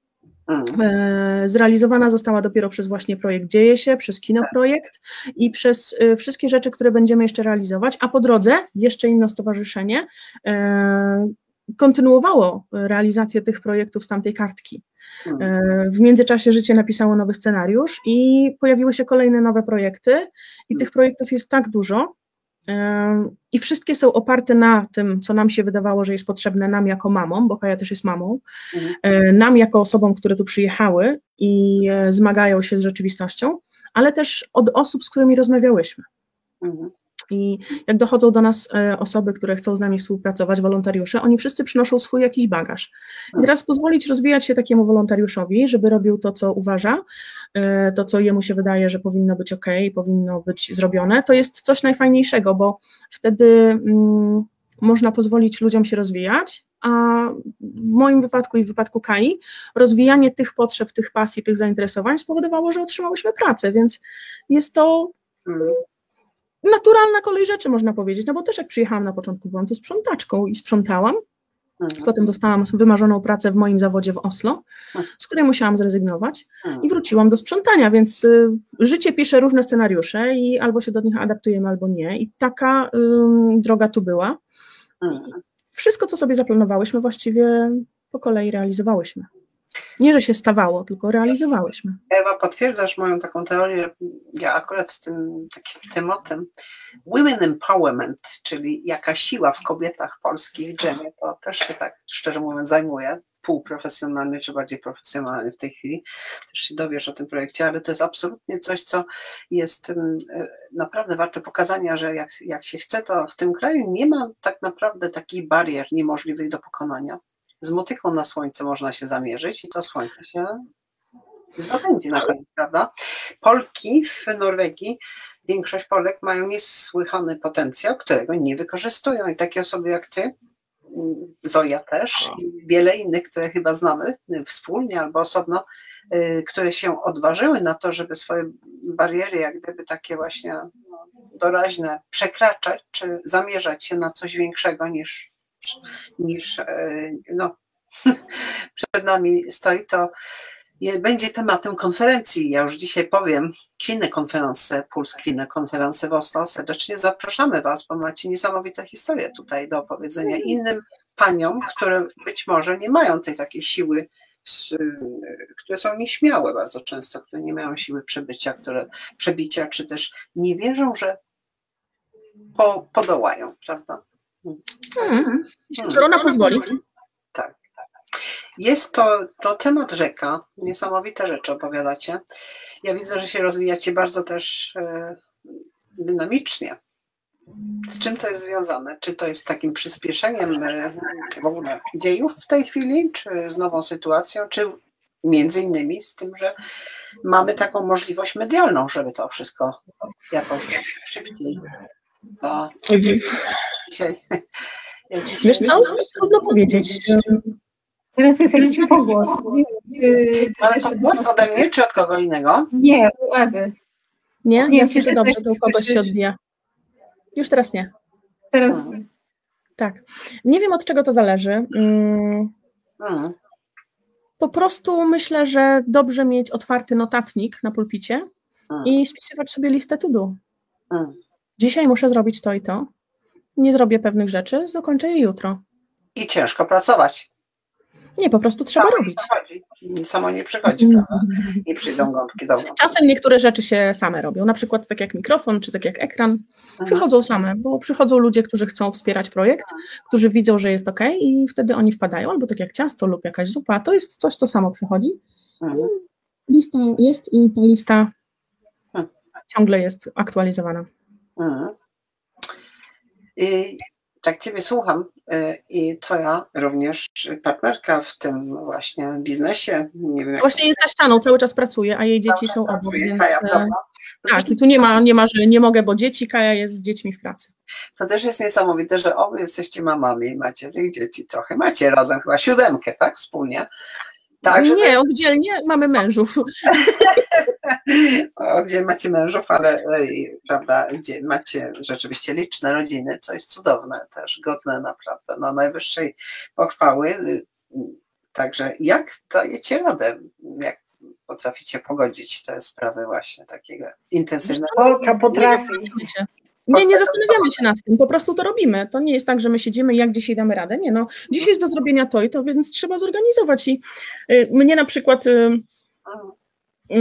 zrealizowana została dopiero przez właśnie projekt Dzieje się, przez Kinoprojekt i przez e, wszystkie rzeczy, które będziemy jeszcze realizować, a po drodze jeszcze inne stowarzyszenie e, kontynuowało realizację tych projektów z tamtej kartki. E, w międzyczasie życie napisało nowy scenariusz i pojawiły się kolejne nowe projekty, i tych projektów jest tak dużo. E, I wszystkie są oparte na tym, co nam się wydawało, że jest potrzebne nam jako mamom, bo Kaja też jest mamą, e, nam jako osobom, które tu przyjechały i zmagają się z rzeczywistością, ale też od osób, z którymi rozmawiałyśmy. Mhm. I jak dochodzą do nas e, osoby, które chcą z nami współpracować, wolontariusze, oni wszyscy przynoszą swój jakiś bagaż. I teraz pozwolić rozwijać się takiemu wolontariuszowi, żeby robił to, co uważa, e, to, co jemu się wydaje, że powinno być ok, powinno być zrobione, to jest coś najfajniejszego, bo wtedy mm, można pozwolić ludziom się rozwijać, a w moim wypadku i w wypadku Kai, rozwijanie tych potrzeb, tych pasji, tych zainteresowań spowodowało, że otrzymałyśmy pracę, więc jest to mm naturalna kolej rzeczy, można powiedzieć, no bo też jak przyjechałam na początku, byłam tu sprzątaczką i sprzątałam, mhm. Potem dostałam wymarzoną pracę w moim zawodzie w Oslo, mhm. z której musiałam zrezygnować mhm. i wróciłam do sprzątania, więc y, życie pisze różne scenariusze i albo się do nich adaptujemy, albo nie. I taka y, droga tu była. Wszystko, co sobie zaplanowałyśmy, właściwie po kolei realizowałyśmy. Nie, że się stawało, tylko realizowałyśmy. Ewa, potwierdzasz moją taką teorię, ja akurat z tym takim tematem women empowerment, czyli jaka siła w kobietach polskich dżemie, to też się tak szczerze mówiąc zajmuję, półprofesjonalnie czy bardziej profesjonalnie w tej chwili, też się dowiesz o tym projekcie, ale to jest absolutnie coś, co jest e, naprawdę warte pokazania, że jak, jak się chce, to w tym kraju nie ma tak naprawdę takich barier niemożliwych do pokonania z motyką na słońce można się zamierzyć i to słońce się zdobędzie na koniec, prawda? Polki w Norwegii, większość Polek mają niesłychany potencjał, którego nie wykorzystują i takie osoby jak ty, Zoja też i wiele innych, które chyba znamy wspólnie albo osobno, y, które się odważyły na to, żeby swoje bariery, jak gdyby takie właśnie no, doraźne, przekraczać, czy zamierzać się na coś większego niż niż e, no, *laughs* przed nami stoi, to będzie tematem konferencji. Ja już dzisiaj powiem, Kwinne Konferencje, Puls Kwinne Konferencje w Oslo. Serdecznie zapraszamy Was, bo macie niesamowite historie tutaj do opowiedzenia innym paniom, które być może nie mają tej takiej siły, które są nieśmiałe bardzo często, które nie mają siły przebycia, które, przebicia, czy też nie wierzą, że po, podołają, prawda? Hmm. Żona pozwoli. Tak. Jest to, to temat rzeka. Niesamowite rzeczy opowiadacie. Ja widzę, że się rozwijacie bardzo też e, dynamicznie. Z czym to jest związane? Czy to jest takim przyspieszeniem e, w ogóle dziejów w tej chwili, czy z nową sytuacją, czy między innymi z tym, że mamy taką możliwość medialną, żeby to wszystko jakoś szybciej to dzisiaj. Wiesz co? Trudno powiedzieć. Teraz jest jakiś pogłos. Ale to głos ode mnie czy od kogo innego? Nie, u Ewy. Nie? Nie, ja słyszę dobrze, to u kogoś się odbija. Już teraz nie. Teraz hmm. nie. Tak. Nie wiem od czego to zależy. Hmm. Hmm. Po prostu myślę, że dobrze mieć otwarty notatnik na pulpicie hmm. i spisywać sobie listę to do. Hmm. Dzisiaj muszę zrobić to i to. Nie zrobię pewnych rzeczy, dokończę je jutro. I ciężko pracować. Nie, po prostu trzeba samo robić. Nie Samo nie przychodzi, prawda? Nie przyjdą gąbki do Czasem niektóre rzeczy się same robią, na przykład tak jak mikrofon, czy tak jak ekran, mhm. przychodzą same, bo przychodzą ludzie, którzy chcą wspierać projekt, którzy widzą, że jest ok i wtedy oni wpadają, albo tak jak ciasto lub jakaś zupa, to jest coś, co samo przychodzi. Mhm. Lista jest i ta lista mhm. ciągle jest aktualizowana. Mhm. Y, tak Ciebie słucham y, i Twoja również partnerka w tym właśnie biznesie. Nie wiem, właśnie jest za ścianą, cały czas pracuje, a jej dzieci są obok. Więc, Kaja, e, tak, i tu nie ma, nie ma, że nie mogę, bo dzieci, Kaja jest z dziećmi w pracy. To też jest niesamowite, że oby jesteście mamami i macie tych dzieci trochę. Macie razem chyba siódemkę, tak? Wspólnie. Tak, nie, jest... oddzielnie mamy mężów. *laughs* Oddzielnie macie mężów, ale prawda, macie rzeczywiście liczne rodziny, co jest cudowne też, godne naprawdę, no najwyższej pochwały. Także jak dajecie radę, jak potraficie pogodzić te sprawy właśnie takiego intensywnego? Polka potrafi. Nie, nie zastanawiamy się nad tym, po prostu to robimy. To nie jest tak, że my siedzimy, jak dzisiaj damy radę. Nie, no, dzisiaj jest do zrobienia to i to, więc trzeba zorganizować. I y, mnie na przykład. Y, y,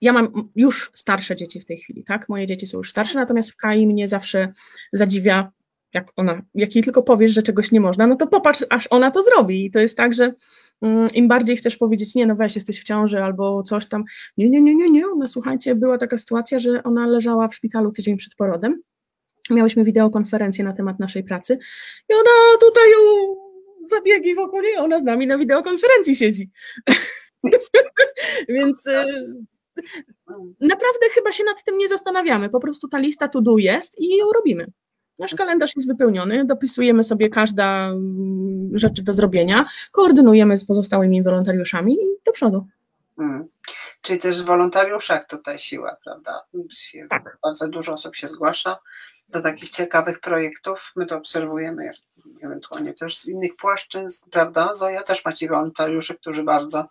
ja mam już starsze dzieci w tej chwili, tak? Moje dzieci są już starsze, natomiast w Kai mnie zawsze zadziwia, jak ona, jak jej tylko powiesz, że czegoś nie można, no to popatrz, aż ona to zrobi. I to jest tak, że Mm, im bardziej chcesz powiedzieć, nie, no weź, jesteś w ciąży albo coś tam, nie, nie, nie, nie, nie, ona, słuchajcie, była taka sytuacja, że ona leżała w szpitalu tydzień przed porodem, miałyśmy wideokonferencję na temat naszej pracy i ona tutaj u zabiegi wokół niej, ona z nami na wideokonferencji siedzi. *laughs* Więc y, naprawdę chyba się nad tym nie zastanawiamy, po prostu ta lista to do jest i ją robimy. Nasz kalendarz jest wypełniony, dopisujemy sobie każda mm, rzeczy do zrobienia, koordynujemy z pozostałymi wolontariuszami i do przodu. Hmm. Czyli też w wolontariuszach tutaj siła, prawda? Tak. Bardzo dużo osób się zgłasza do takich ciekawych projektów. My to obserwujemy ewentualnie też z innych płaszczyzn, prawda? Zoja też macie wolontariuszy, którzy bardzo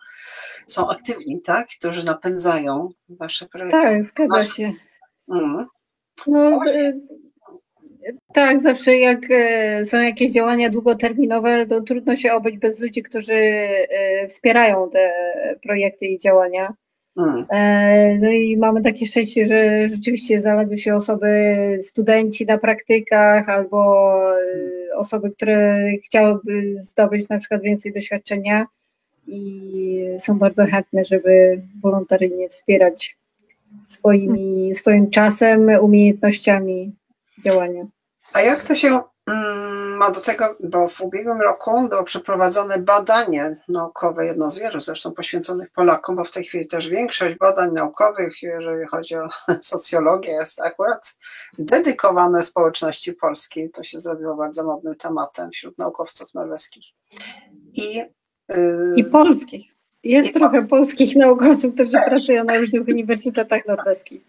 są aktywni, tak? Którzy napędzają wasze projekty. Tak, zgadza się. Hmm. No, tak, zawsze jak e, są jakieś działania długoterminowe, to trudno się obyć bez ludzi, którzy e, wspierają te projekty i działania. Hmm. E, no i mamy takie szczęście, że rzeczywiście znalazły się osoby, studenci na praktykach albo osoby, które chciałyby zdobyć na przykład więcej doświadczenia i są bardzo chętne, żeby wolontaryjnie wspierać swoimi, swoim czasem, umiejętnościami działania. A jak to się mm, ma do tego, bo w ubiegłym roku było przeprowadzone badanie naukowe, jedno z wielu zresztą poświęconych Polakom, bo w tej chwili też większość badań naukowych, jeżeli chodzi o *laughs* socjologię, jest akurat dedykowane społeczności polskiej. To się zrobiło bardzo modnym tematem wśród naukowców norweskich. I, yy, I polskich. Jest I trochę polskich. polskich naukowców, którzy pracują na różnych uniwersytetach norweskich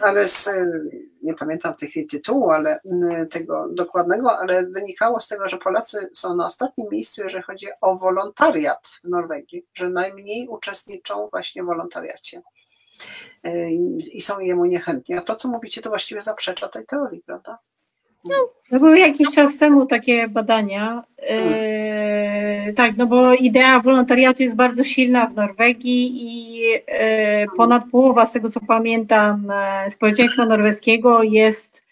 ale z, nie pamiętam w tej chwili tytułu, ale tego dokładnego, ale wynikało z tego, że Polacy są na ostatnim miejscu, jeżeli chodzi o wolontariat w Norwegii, że najmniej uczestniczą właśnie w wolontariacie i są jemu niechętni. A to, co mówicie, to właściwie zaprzecza tej teorii, prawda? No, no były jakiś czas temu takie badania. Yy, tak, no bo idea wolontariatu jest bardzo silna w Norwegii i yy, ponad połowa, z tego co pamiętam, yy, społeczeństwa norweskiego jest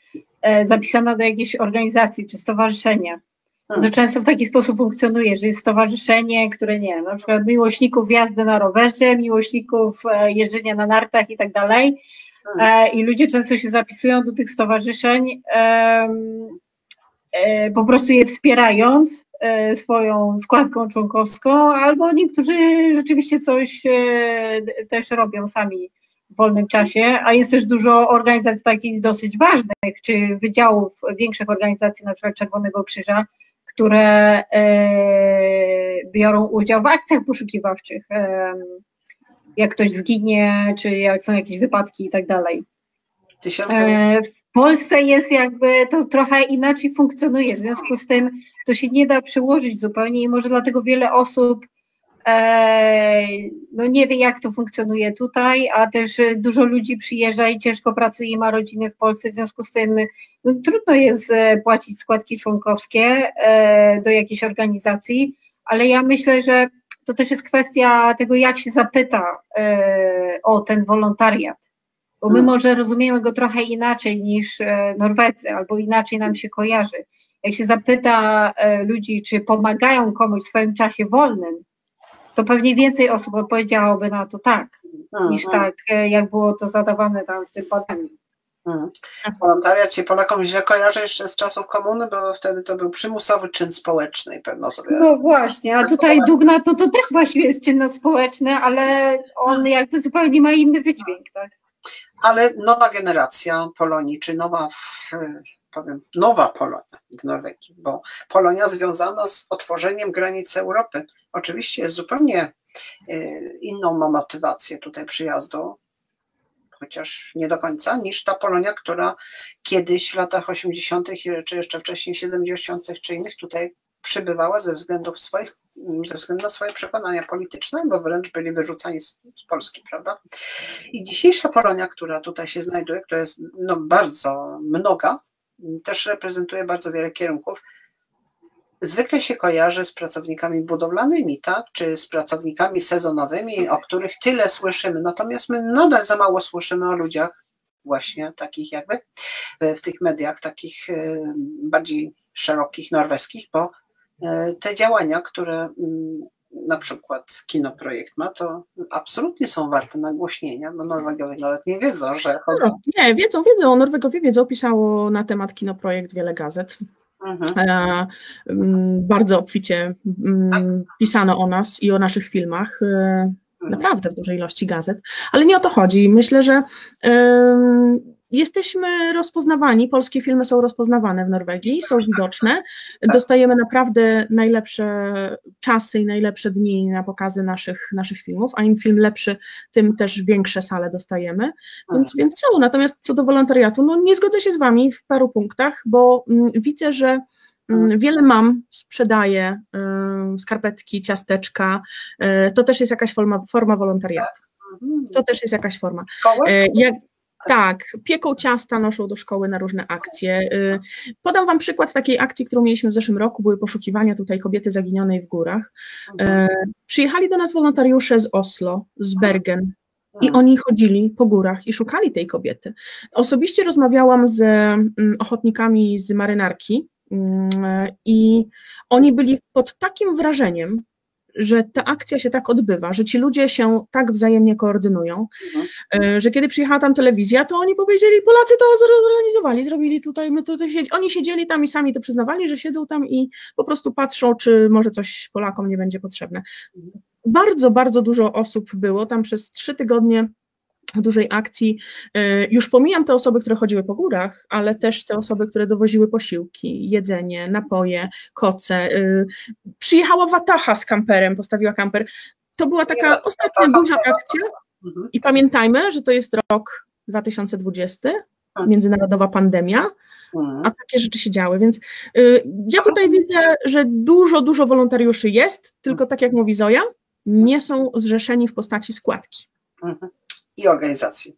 zapisana do jakiejś organizacji czy stowarzyszenia. To często w taki sposób funkcjonuje, że jest stowarzyszenie, które nie, na przykład miłośników jazdy na rowerze, miłośników jeżdżenia na nartach i tak dalej E, i ludzie często się zapisują do tych stowarzyszeń, e, po prostu je wspierając e, swoją składką członkowską, albo niektórzy rzeczywiście coś też robią sami w wolnym czasie, a jest też dużo organizacji takich dosyć ważnych, czy wydziałów większych organizacji, na przykład Czerwonego Krzyża, które biorą udział w akcjach poszukiwawczych jak ktoś zginie, czy jak są jakieś wypadki i tak dalej. E, w Polsce jest jakby to trochę inaczej funkcjonuje, w związku z tym to się nie da przełożyć zupełnie i może dlatego wiele osób e, no nie wie jak to funkcjonuje tutaj, a też dużo ludzi przyjeżdża i ciężko pracuje ma rodziny w Polsce, w związku z tym no, trudno jest e, płacić składki członkowskie do jakiejś organizacji, ale ja myślę, że to też jest kwestia tego, jak się zapyta e, o ten wolontariat. Bo my hmm. może rozumiemy go trochę inaczej niż e, Norwecy, albo inaczej nam się kojarzy. Jak się zapyta e, ludzi, czy pomagają komuś w swoim czasie wolnym, to pewnie więcej osób odpowiedziałoby na to tak, niż tak, jak było to zadawane tam w tym badaniu. Hmm. Wolontariat się Polakom źle kojarzy jeszcze z czasów komuny, bo wtedy to był przymusowy czyn społeczny i pewno sobie. No właśnie, a tutaj Dugna to, to też właściwie jest czyn społeczny, ale on jakby zupełnie ma inny wydźwięk, tak? Ale nowa generacja Polonii, czy nowa, powiem, nowa Polonia w Norwegii, bo Polonia związana z otworzeniem granic Europy, oczywiście jest zupełnie y, inną ma motywację tutaj przyjazdu, chociaż nie do końca, niż ta Polonia, która kiedyś w latach 80., czy jeszcze wcześniej 70., czy innych tutaj przybywała ze względów swoich, ze względu na swoje przekonania polityczne, bo wręcz byli wyrzucani z, z Polski, prawda? I dzisiejsza Polonia, która tutaj się znajduje, która jest no, bardzo mnoga, też reprezentuje bardzo wiele kierunków, zwykle się kojarzy z pracownikami budowlanymi, tak? czy z pracownikami sezonowymi, o których tyle słyszymy. Natomiast my nadal za mało słyszymy o ludziach właśnie takich jakby w tych mediach takich e, bardziej szerokich, norweskich, bo e, te działania, które mm, na przykład Kinoprojekt ma, to absolutnie są warte nagłośnienia, bo Norwegowie nawet nie wiedzą, że chodzą. No, nie, wiedzą, wiedzą, Norwegowie wiedzą, pisało na temat Kinoprojekt wiele gazet. Mhm. E, mm, bardzo obficie mm, pisano o nas i o naszych filmach. E, mhm. Naprawdę w dużej ilości gazet, ale nie o to chodzi. Myślę, że jesteśmy rozpoznawani, polskie filmy są rozpoznawane w Norwegii, są widoczne, dostajemy naprawdę najlepsze czasy i najlepsze dni na pokazy naszych, naszych filmów, a im film lepszy, tym też większe sale dostajemy, więc, więc są. Natomiast co do wolontariatu, no nie zgodzę się z Wami w paru punktach, bo mm, widzę, że mm, Wiele mam sprzedaje y, skarpetki, ciasteczka. Y, to też jest jakaś forma, forma wolontariatu. To też jest jakaś forma. Y, jak, tak, pieką ciasta, noszą do szkoły na różne akcje. Y, podam Wam przykład takiej akcji, którą mieliśmy w zeszłym roku, były poszukiwania tutaj kobiety zaginionej w górach. Y, przyjechali do nas wolontariusze z Oslo, z Bergen, i oni chodzili po górach i szukali tej kobiety. Osobiście rozmawiałam z mm, ochotnikami z marynarki mm, i oni byli pod takim wrażeniem, że ta akcja się tak odbywa, że ci ludzie się tak wzajemnie koordynują, mhm. E, że kiedy przyjechała tam telewizja, to oni powiedzieli, Polacy to zorganizowali, zrobili tutaj, my tutaj siedzi. oni siedzieli tam i sami to przyznawali, że siedzą tam i po prostu patrzą, czy może coś Polakom nie będzie potrzebne. Mhm. Bardzo, bardzo dużo osób było tam przez trzy tygodnie dużej akcji. E, już pomijam te osoby, które chodziły po górach, ale też te osoby, które dowoziły posiłki, jedzenie, napoje, koce. E, przyjechała Wataha z kamperem, postawiła kamper. To była taka ostatnia duża akcja mhm. i pamiętajmy, że to jest rok 2020, tak. międzynarodowa pandemia, mhm. a takie rzeczy się działy, więc e, ja tutaj widzę, że dużo, dużo wolontariuszy jest, tylko tak jak mówi Zoja, nie są zrzeszeni w postaci składki. I organizacji?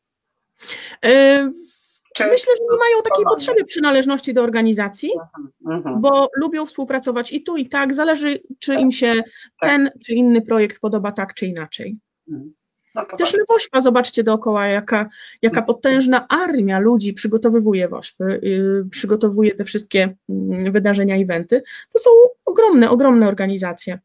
Czy Myślę, że nie mają takiej potrzeby przynależności do organizacji, mhm, mhm. bo lubią współpracować i tu, i tak. Zależy, czy tak, im się tak. ten czy inny projekt podoba tak czy inaczej. Mhm. No, Też na WOŚPa zobaczcie dookoła, jaka, jaka potężna armia ludzi przygotowywuje WOŚPy, yy, przygotowuje te wszystkie yy, wydarzenia, eventy. To są ogromne, ogromne organizacje.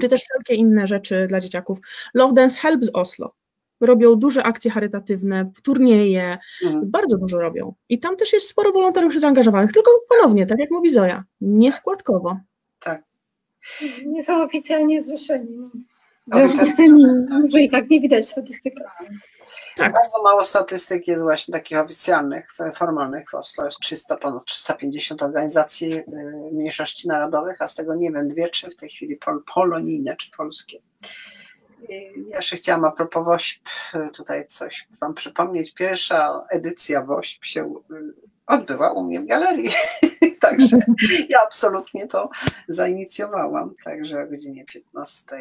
Czy też wszelkie inne rzeczy dla dzieciaków. Love Dance Help z Oslo robią duże akcje charytatywne, turnieje, mhm. bardzo dużo robią. I tam też jest sporo wolontariuszy zaangażowanych, tylko ponownie, tak jak mówi Zoja, nieskładkowo. Tak. Nie są oficjalnie zrzeszeni. Może i tak nie widać statystykach. Tak. Bardzo mało statystyk jest właśnie takich oficjalnych, formalnych. W Oslo jest 300, ponad 350 organizacji y, mniejszości narodowych, a z tego nie wiem, dwie, trzy w tej chwili pol, polonijne czy polskie. Ja jeszcze chciałam a propos WOŚP tutaj coś Wam przypomnieć. Pierwsza edycja WOŚP się y, odbyła u mnie w galerii. *laughs* Także ja absolutnie to zainicjowałam. Także o godzinie 15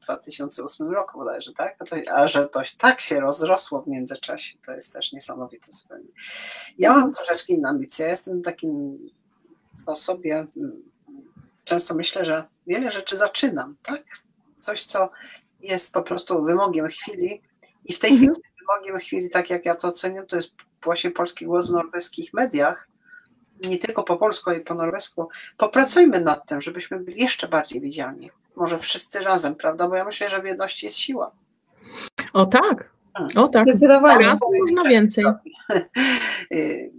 w 2008 roku bodajże, tak? A, to, a że to tak się rozrosło w międzyczasie, to jest też niesamowite zupełnie. Ja mam troszeczkę inne ambicje. Ja jestem takim osobie, mm, często myślę, że wiele rzeczy zaczynam, tak? Coś, co jest po prostu wymogiem chwili i w tej mhm. chwili wymogiem chwili, tak jak ja to oceniam, to jest właśnie polski głos w norweskich mediach, nie tylko po polsku, ale i po norwesku. Popracujmy nad tym, żebyśmy byli jeszcze bardziej widzialni. Może wszyscy razem, prawda? Bo ja myślę, że w jedności jest siła. O tak, O tak, Zdecydowanie. teraz można więcej. *laughs* Y,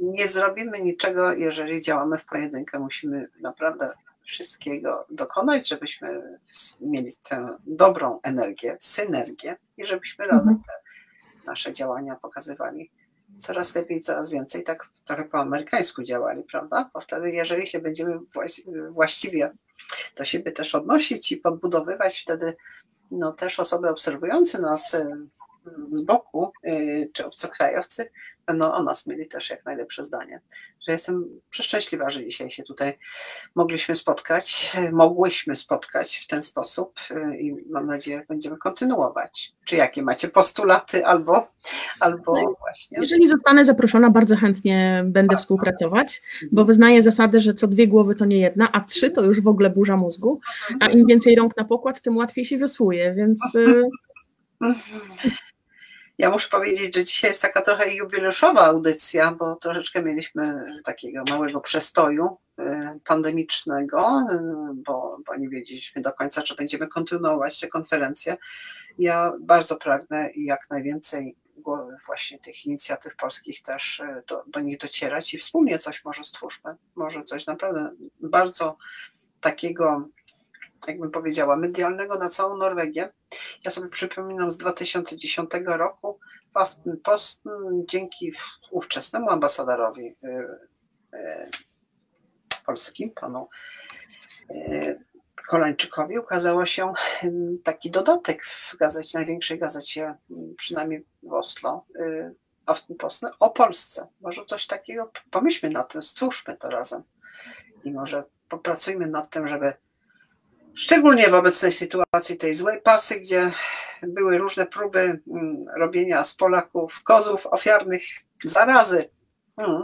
Nie zrobimy niczego, jeżeli działamy w pojedynkę. Musimy naprawdę wszystkiego dokonać, żebyśmy mieli tę dobrą energię, synergię i żebyśmy razem Mhm. te nasze działania pokazywali coraz lepiej, coraz więcej, tak trochę po amerykańsku działali, prawda? Bo wtedy, jeżeli się będziemy właś- właściwie do siebie też odnosić i podbudowywać, wtedy no, też osoby obserwujące nas y, z boku, y, czy obcokrajowcy, będą o nas mieli też jak najlepsze zdanie. Że jestem przeszczęśliwa, że dzisiaj się tutaj mogliśmy spotkać, mogłyśmy spotkać w ten sposób y, i mam nadzieję, że będziemy kontynuować. Czy jakie macie postulaty albo, albo No właśnie. Jeżeli zostanę zaproszona, bardzo chętnie będę współpracować, bo wyznaję zasadę, że co dwie głowy to nie jedna, a trzy to już w ogóle burza mózgu, a im więcej rąk na pokład, tym łatwiej się wiosłuje, więc y, Ja muszę powiedzieć, że dzisiaj jest taka trochę jubileuszowa audycja, bo troszeczkę mieliśmy takiego małego przestoju y, pandemicznego, y, bo, bo nie wiedzieliśmy do końca, czy będziemy kontynuować te konferencje. Ja bardzo pragnę jak najwięcej właśnie tych inicjatyw polskich też y, do, do nich docierać i wspólnie coś może stwórzmy. Może coś naprawdę bardzo takiego, jakbym powiedziała, medialnego na całą Norwegię. Ja sobie przypominam z 2010 roku Aften Post dzięki ówczesnemu ambasadorowi y, y, polskim, panu y, Kolańczykowi, ukazało się y, taki dodatek w gazecie, największej gazecie, y, przynajmniej w Oslo, Aftenposten, o Polsce. Może coś takiego, pomyślmy nad tym, stwórzmy to razem i może popracujmy nad tym, żeby Szczególnie w obecnej sytuacji tej złej pasy, gdzie były różne próby mm, robienia z Polaków kozów ofiarnych zarazy, mm,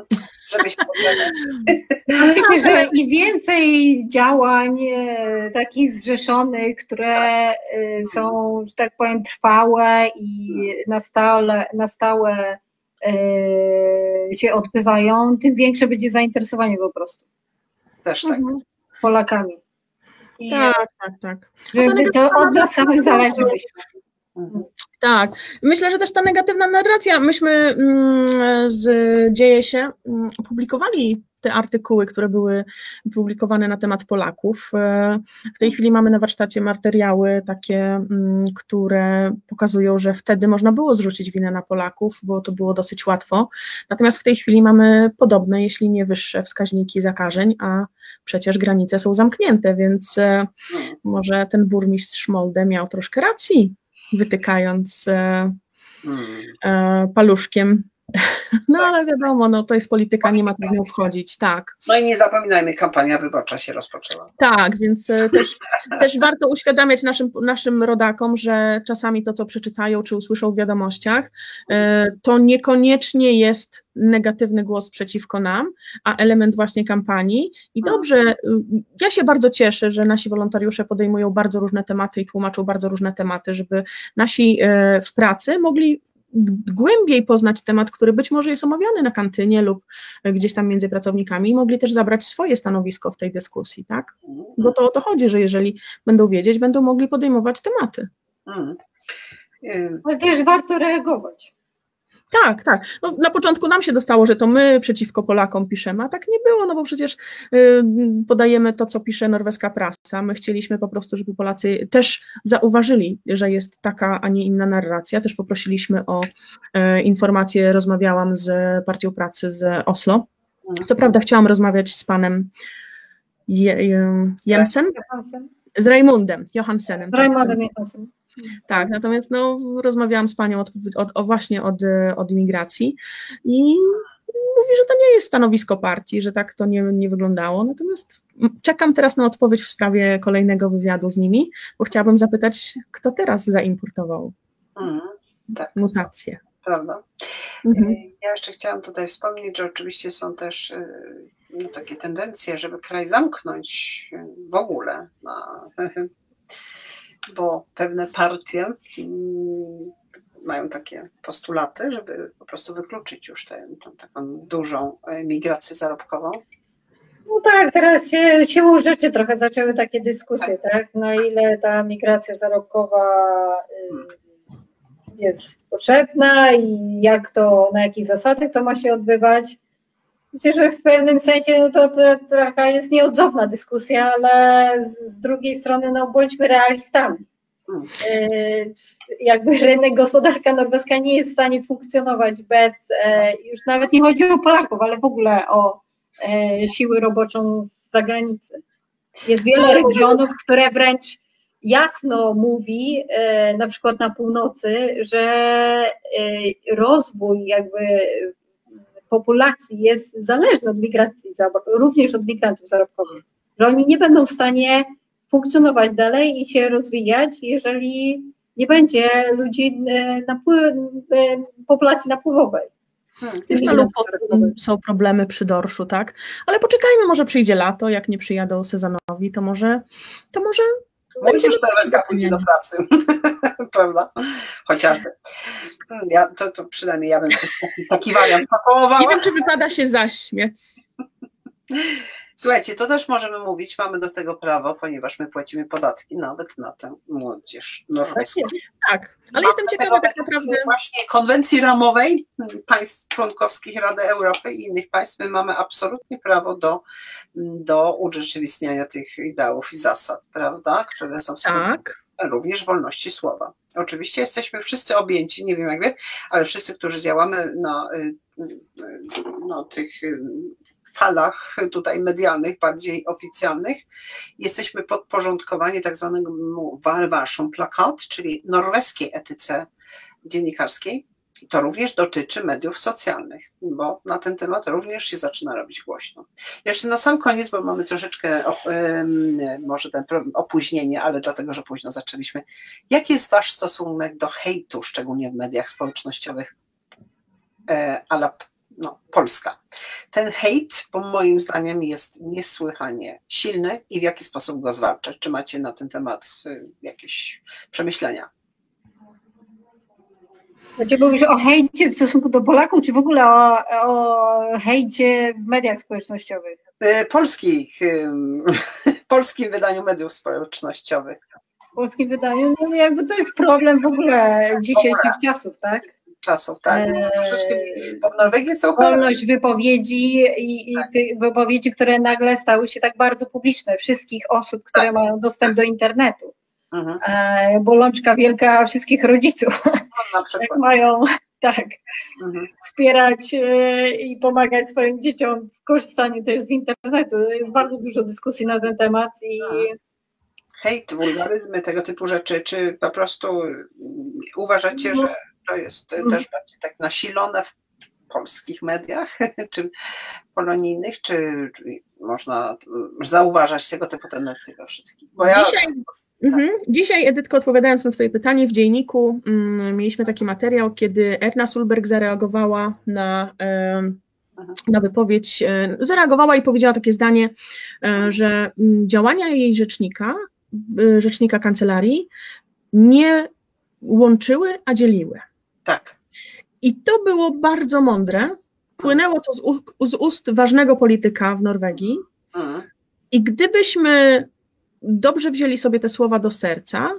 żeby się. *laughs* Myślę, że im więcej działań e, takich zrzeszonych, które e, są, że tak powiem, trwałe i na stałe, na stałe e, się odbywają, tym większe będzie zainteresowanie po prostu Też tak. Polakami. I, tak, tak, tak. Żeby to od nas samych zależy. Tak, myślę, że też ta negatywna narracja, myśmy mm, z Dzieje się mm, opublikowali te artykuły, które były publikowane na temat Polaków. E, W tej chwili mamy na warsztacie materiały takie, mm, które pokazują, że wtedy można było zrzucić winę na Polaków, bo to było dosyć łatwo. Natomiast w tej chwili mamy podobne, jeśli nie wyższe wskaźniki zakażeń, a przecież granice są zamknięte, więc e, może ten burmistrz Molde miał troszkę racji, wytykając e, mm. e, paluszkiem. No ale wiadomo, no to jest polityka, nie ma co w nią wchodzić, tak. No i nie zapominajmy, kampania wyborcza się rozpoczęła. Tak, więc e, też, też warto uświadamiać naszym, naszym rodakom, że czasami to, co przeczytają czy usłyszą w wiadomościach, e, to niekoniecznie jest negatywny głos przeciwko nam, a element właśnie kampanii. I dobrze, y, ja się bardzo cieszę, że nasi wolontariusze podejmują bardzo różne tematy i tłumaczą bardzo różne tematy, żeby nasi e, w pracy mogli głębiej poznać temat, który być może jest omawiany na kantynie lub gdzieś tam między pracownikami i mogli też zabrać swoje stanowisko w tej dyskusji, tak? Bo to o to chodzi, że jeżeli będą wiedzieć, będą mogli podejmować tematy. mm. Ale też warto reagować. Tak, tak. No, na początku nam się dostało, że to my przeciwko Polakom piszemy, a tak nie było, no bo przecież y, podajemy to, co pisze norweska prasa. My chcieliśmy po prostu, żeby Polacy też zauważyli, że jest taka, a nie inna narracja. Też poprosiliśmy o y, informacje, rozmawiałam z Partią Pracy z Oslo. Co prawda chciałam rozmawiać z panem Je, Je, Jensen, z Raymundem Johansenem. tak. Raymondem Johansen. Tak, natomiast no, rozmawiałam z panią od, od, o właśnie od, e, od imigracji i mówi, że to nie jest stanowisko partii, że tak to nie, nie wyglądało. Natomiast czekam teraz na odpowiedź w sprawie kolejnego wywiadu z nimi, bo chciałabym zapytać, kto teraz zaimportował mm, tak, mutacje. prawda? Mhm. Y, Ja jeszcze chciałam tutaj wspomnieć, że oczywiście są też y, no, takie tendencje, żeby kraj zamknąć w ogóle, na, *laughs* bo pewne partie mm, mają takie postulaty, żeby po prostu wykluczyć już tę tę taką dużą migrację zarobkową. No tak, teraz się siłą rzeczy trochę zaczęły takie dyskusje, tak? Na ile ta migracja zarobkowa y, jest potrzebna i jak to, na jakich zasadach to ma się odbywać. Myślę, że w pewnym sensie no to, to taka jest nieodzowna dyskusja, ale z, z drugiej strony no bądźmy realistami. Hmm. Y, jakby rynek, gospodarka norweska nie jest w stanie funkcjonować bez, e, już nawet nie chodzi o Polaków, ale w ogóle o e, siły roboczą z zagranicy. Jest wiele regionów, które wręcz jasno mówi, e, na przykład na północy, że rozwój jakby populacji jest zależny od migracji, również od migrantów zarobkowych, że oni nie będą w stanie funkcjonować dalej i się rozwijać, jeżeli nie będzie ludzi e, napły- e, populacji napływowej. Hmm, Też na są problemy przy dorszu, tak? Ale poczekajmy, może przyjdzie lato, jak nie przyjadą sezonowi, to może to może no już PLSK pójdzie do pracy, *laughs* *laughs* prawda? Chociażby. Ja, to, to przynajmniej ja bym taki, taki wariant Nie wiem, czy wypada się zaśmiać. Słuchajcie, to też możemy mówić, mamy do tego prawo, ponieważ my płacimy podatki nawet na tę młodzież norweską. Tak, ale jestem ciekawa tak naprawdę. Właśnie konwencji ramowej państw członkowskich Rady Europy i innych państw my mamy absolutnie prawo do, do urzeczywistniania tych ideałów i zasad, prawda, które są tak. Również wolności słowa. Oczywiście jesteśmy wszyscy objęci, nie wiem jak wy, ale wszyscy, którzy działamy na y, y, tych y, falach tutaj medialnych, bardziej oficjalnych, jesteśmy podporządkowani tak zwanemu warszą plakat, czyli norweskiej etyce dziennikarskiej. To również dotyczy mediów socjalnych, bo na ten temat również się zaczyna robić głośno. Jeszcze na sam koniec, bo mamy troszeczkę może ten opóźnienie, ale dlatego, że późno zaczęliśmy. Jaki jest Wasz stosunek do hejtu, szczególnie w mediach społecznościowych? E, ala no, Polska. Ten hejt, bo moim zdaniem, jest niesłychanie silny i w jaki sposób go zwalczać? Czy macie na ten temat y, jakieś przemyślenia? Znaczy mówisz o hejcie w stosunku do Polaków, czy w ogóle o, o hejcie w mediach społecznościowych? Y, polskich, *laughs* polskim wydaniu mediów społecznościowych. W polskim wydaniu, no jakby to jest problem w ogóle dzisiejszych czasów, tak? czasów, tak? Bo w Norwegii są wolność wypowiedzi i, i tak. wypowiedzi, które nagle stały się tak bardzo publiczne, wszystkich osób, które tak. mają dostęp do internetu. Mhm. Eee, bolączka wielka wszystkich rodziców. No, jak *laughs* mają tak, mhm. wspierać e, i pomagać swoim dzieciom w korzystaniu też z internetu. Jest bardzo dużo dyskusji na ten temat i mhm. hejt, wulgaryzmy, tego typu rzeczy, czy po prostu uważacie, no. że to jest mm. też bardziej tak nasilone w polskich mediach, *laughs* czy polonijnych, czy można zauważać tego typu tendencje we wszystkich? Ja, dzisiaj, tak. mm, dzisiaj, Edytko, odpowiadając na Twoje pytanie, w dzienniku mm, mieliśmy taki materiał, kiedy Erna Sulberg zareagowała na, mhm. na wypowiedź, e, zareagowała i powiedziała takie zdanie, e, że mm, działania jej rzecznika, e, rzecznika kancelarii nie łączyły, a dzieliły. Tak. I to było bardzo mądre. Płynęło to z, z ust ważnego polityka w Norwegii. I gdybyśmy dobrze wzięli sobie te słowa do serca,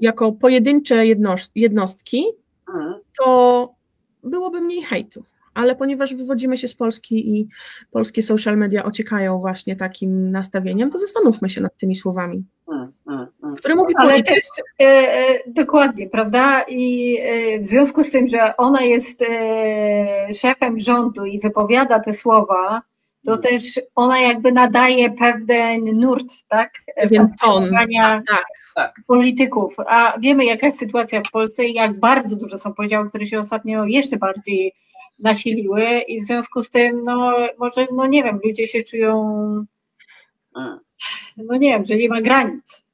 jako pojedyncze jednostki, to byłoby mniej hejtu ale ponieważ wywodzimy się z Polski i polskie social media ociekają właśnie takim nastawieniem, to zastanówmy się nad tymi słowami. Mm, mm, mm. Które mówi Ale polityk. też e, e, dokładnie, prawda? I e, w związku z tym, że ona jest e, szefem rządu i wypowiada te słowa, to mm. też ona jakby nadaje pewien nurt, tak? Pewien ton. Tak, tak, tak. polityków. A wiemy, jaka jest sytuacja w Polsce i jak bardzo dużo są podziały, które się ostatnio jeszcze bardziej nasiliły i w związku z tym, no może, no nie wiem, ludzie się czują, no nie wiem, że nie ma granic.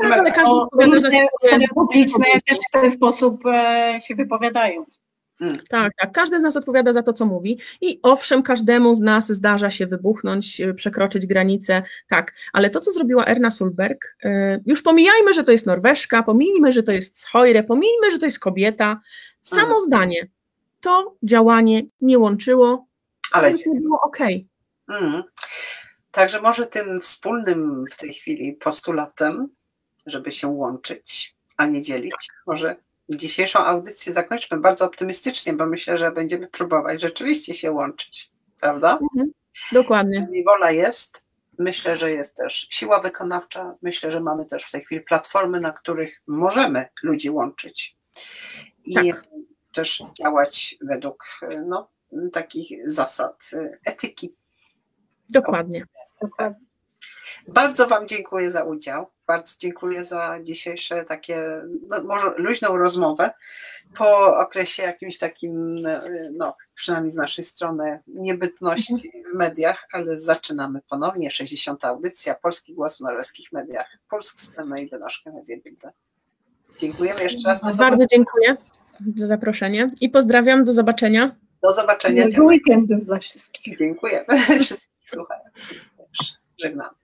Tak, ale każdy różne osoby publiczne też w ten sposób e, się wypowiadają. Hmm. Tak, tak. Każdy z nas odpowiada za to, co mówi. I owszem, każdemu z nas zdarza się wybuchnąć, e, przekroczyć granicę. Tak, ale to, co zrobiła Erna Sulberg, e, już pomijajmy, że to jest Norweszka, pomijmy, że to jest Schojre, pomijmy, że to jest kobieta. Samo hmm. zdanie to działanie nie łączyło, ale nie było ok. Mhm. Także może tym wspólnym w tej chwili postulatem, żeby się łączyć, a nie dzielić, może dzisiejszą audycję zakończmy bardzo optymistycznie, bo myślę, że będziemy próbować rzeczywiście się łączyć, prawda? Mhm. Dokładnie. Wola jest, myślę, że jest też siła wykonawcza, myślę, że mamy też w tej chwili platformy, na których możemy ludzi łączyć i tak. Też działać według no, takich zasad etyki. Dokładnie. Bardzo Wam dziękuję za udział. Bardzo dziękuję za dzisiejsze takie, no, może luźną rozmowę po okresie jakimś takim, no, przynajmniej z naszej strony, niebytności w mediach, ale zaczynamy ponownie. 60. audycja Polski Głos w norweskich mediach. Polsk Stemme i Denoszkę Mediebilde. Dziękujemy jeszcze raz. Bardzo dziękuję za zaproszenie i pozdrawiam. Do zobaczenia. Do zobaczenia. Miłego weekendu dla wszystkich. Dziękuję. *laughs* Wszystkich słuchających. Żegnamy.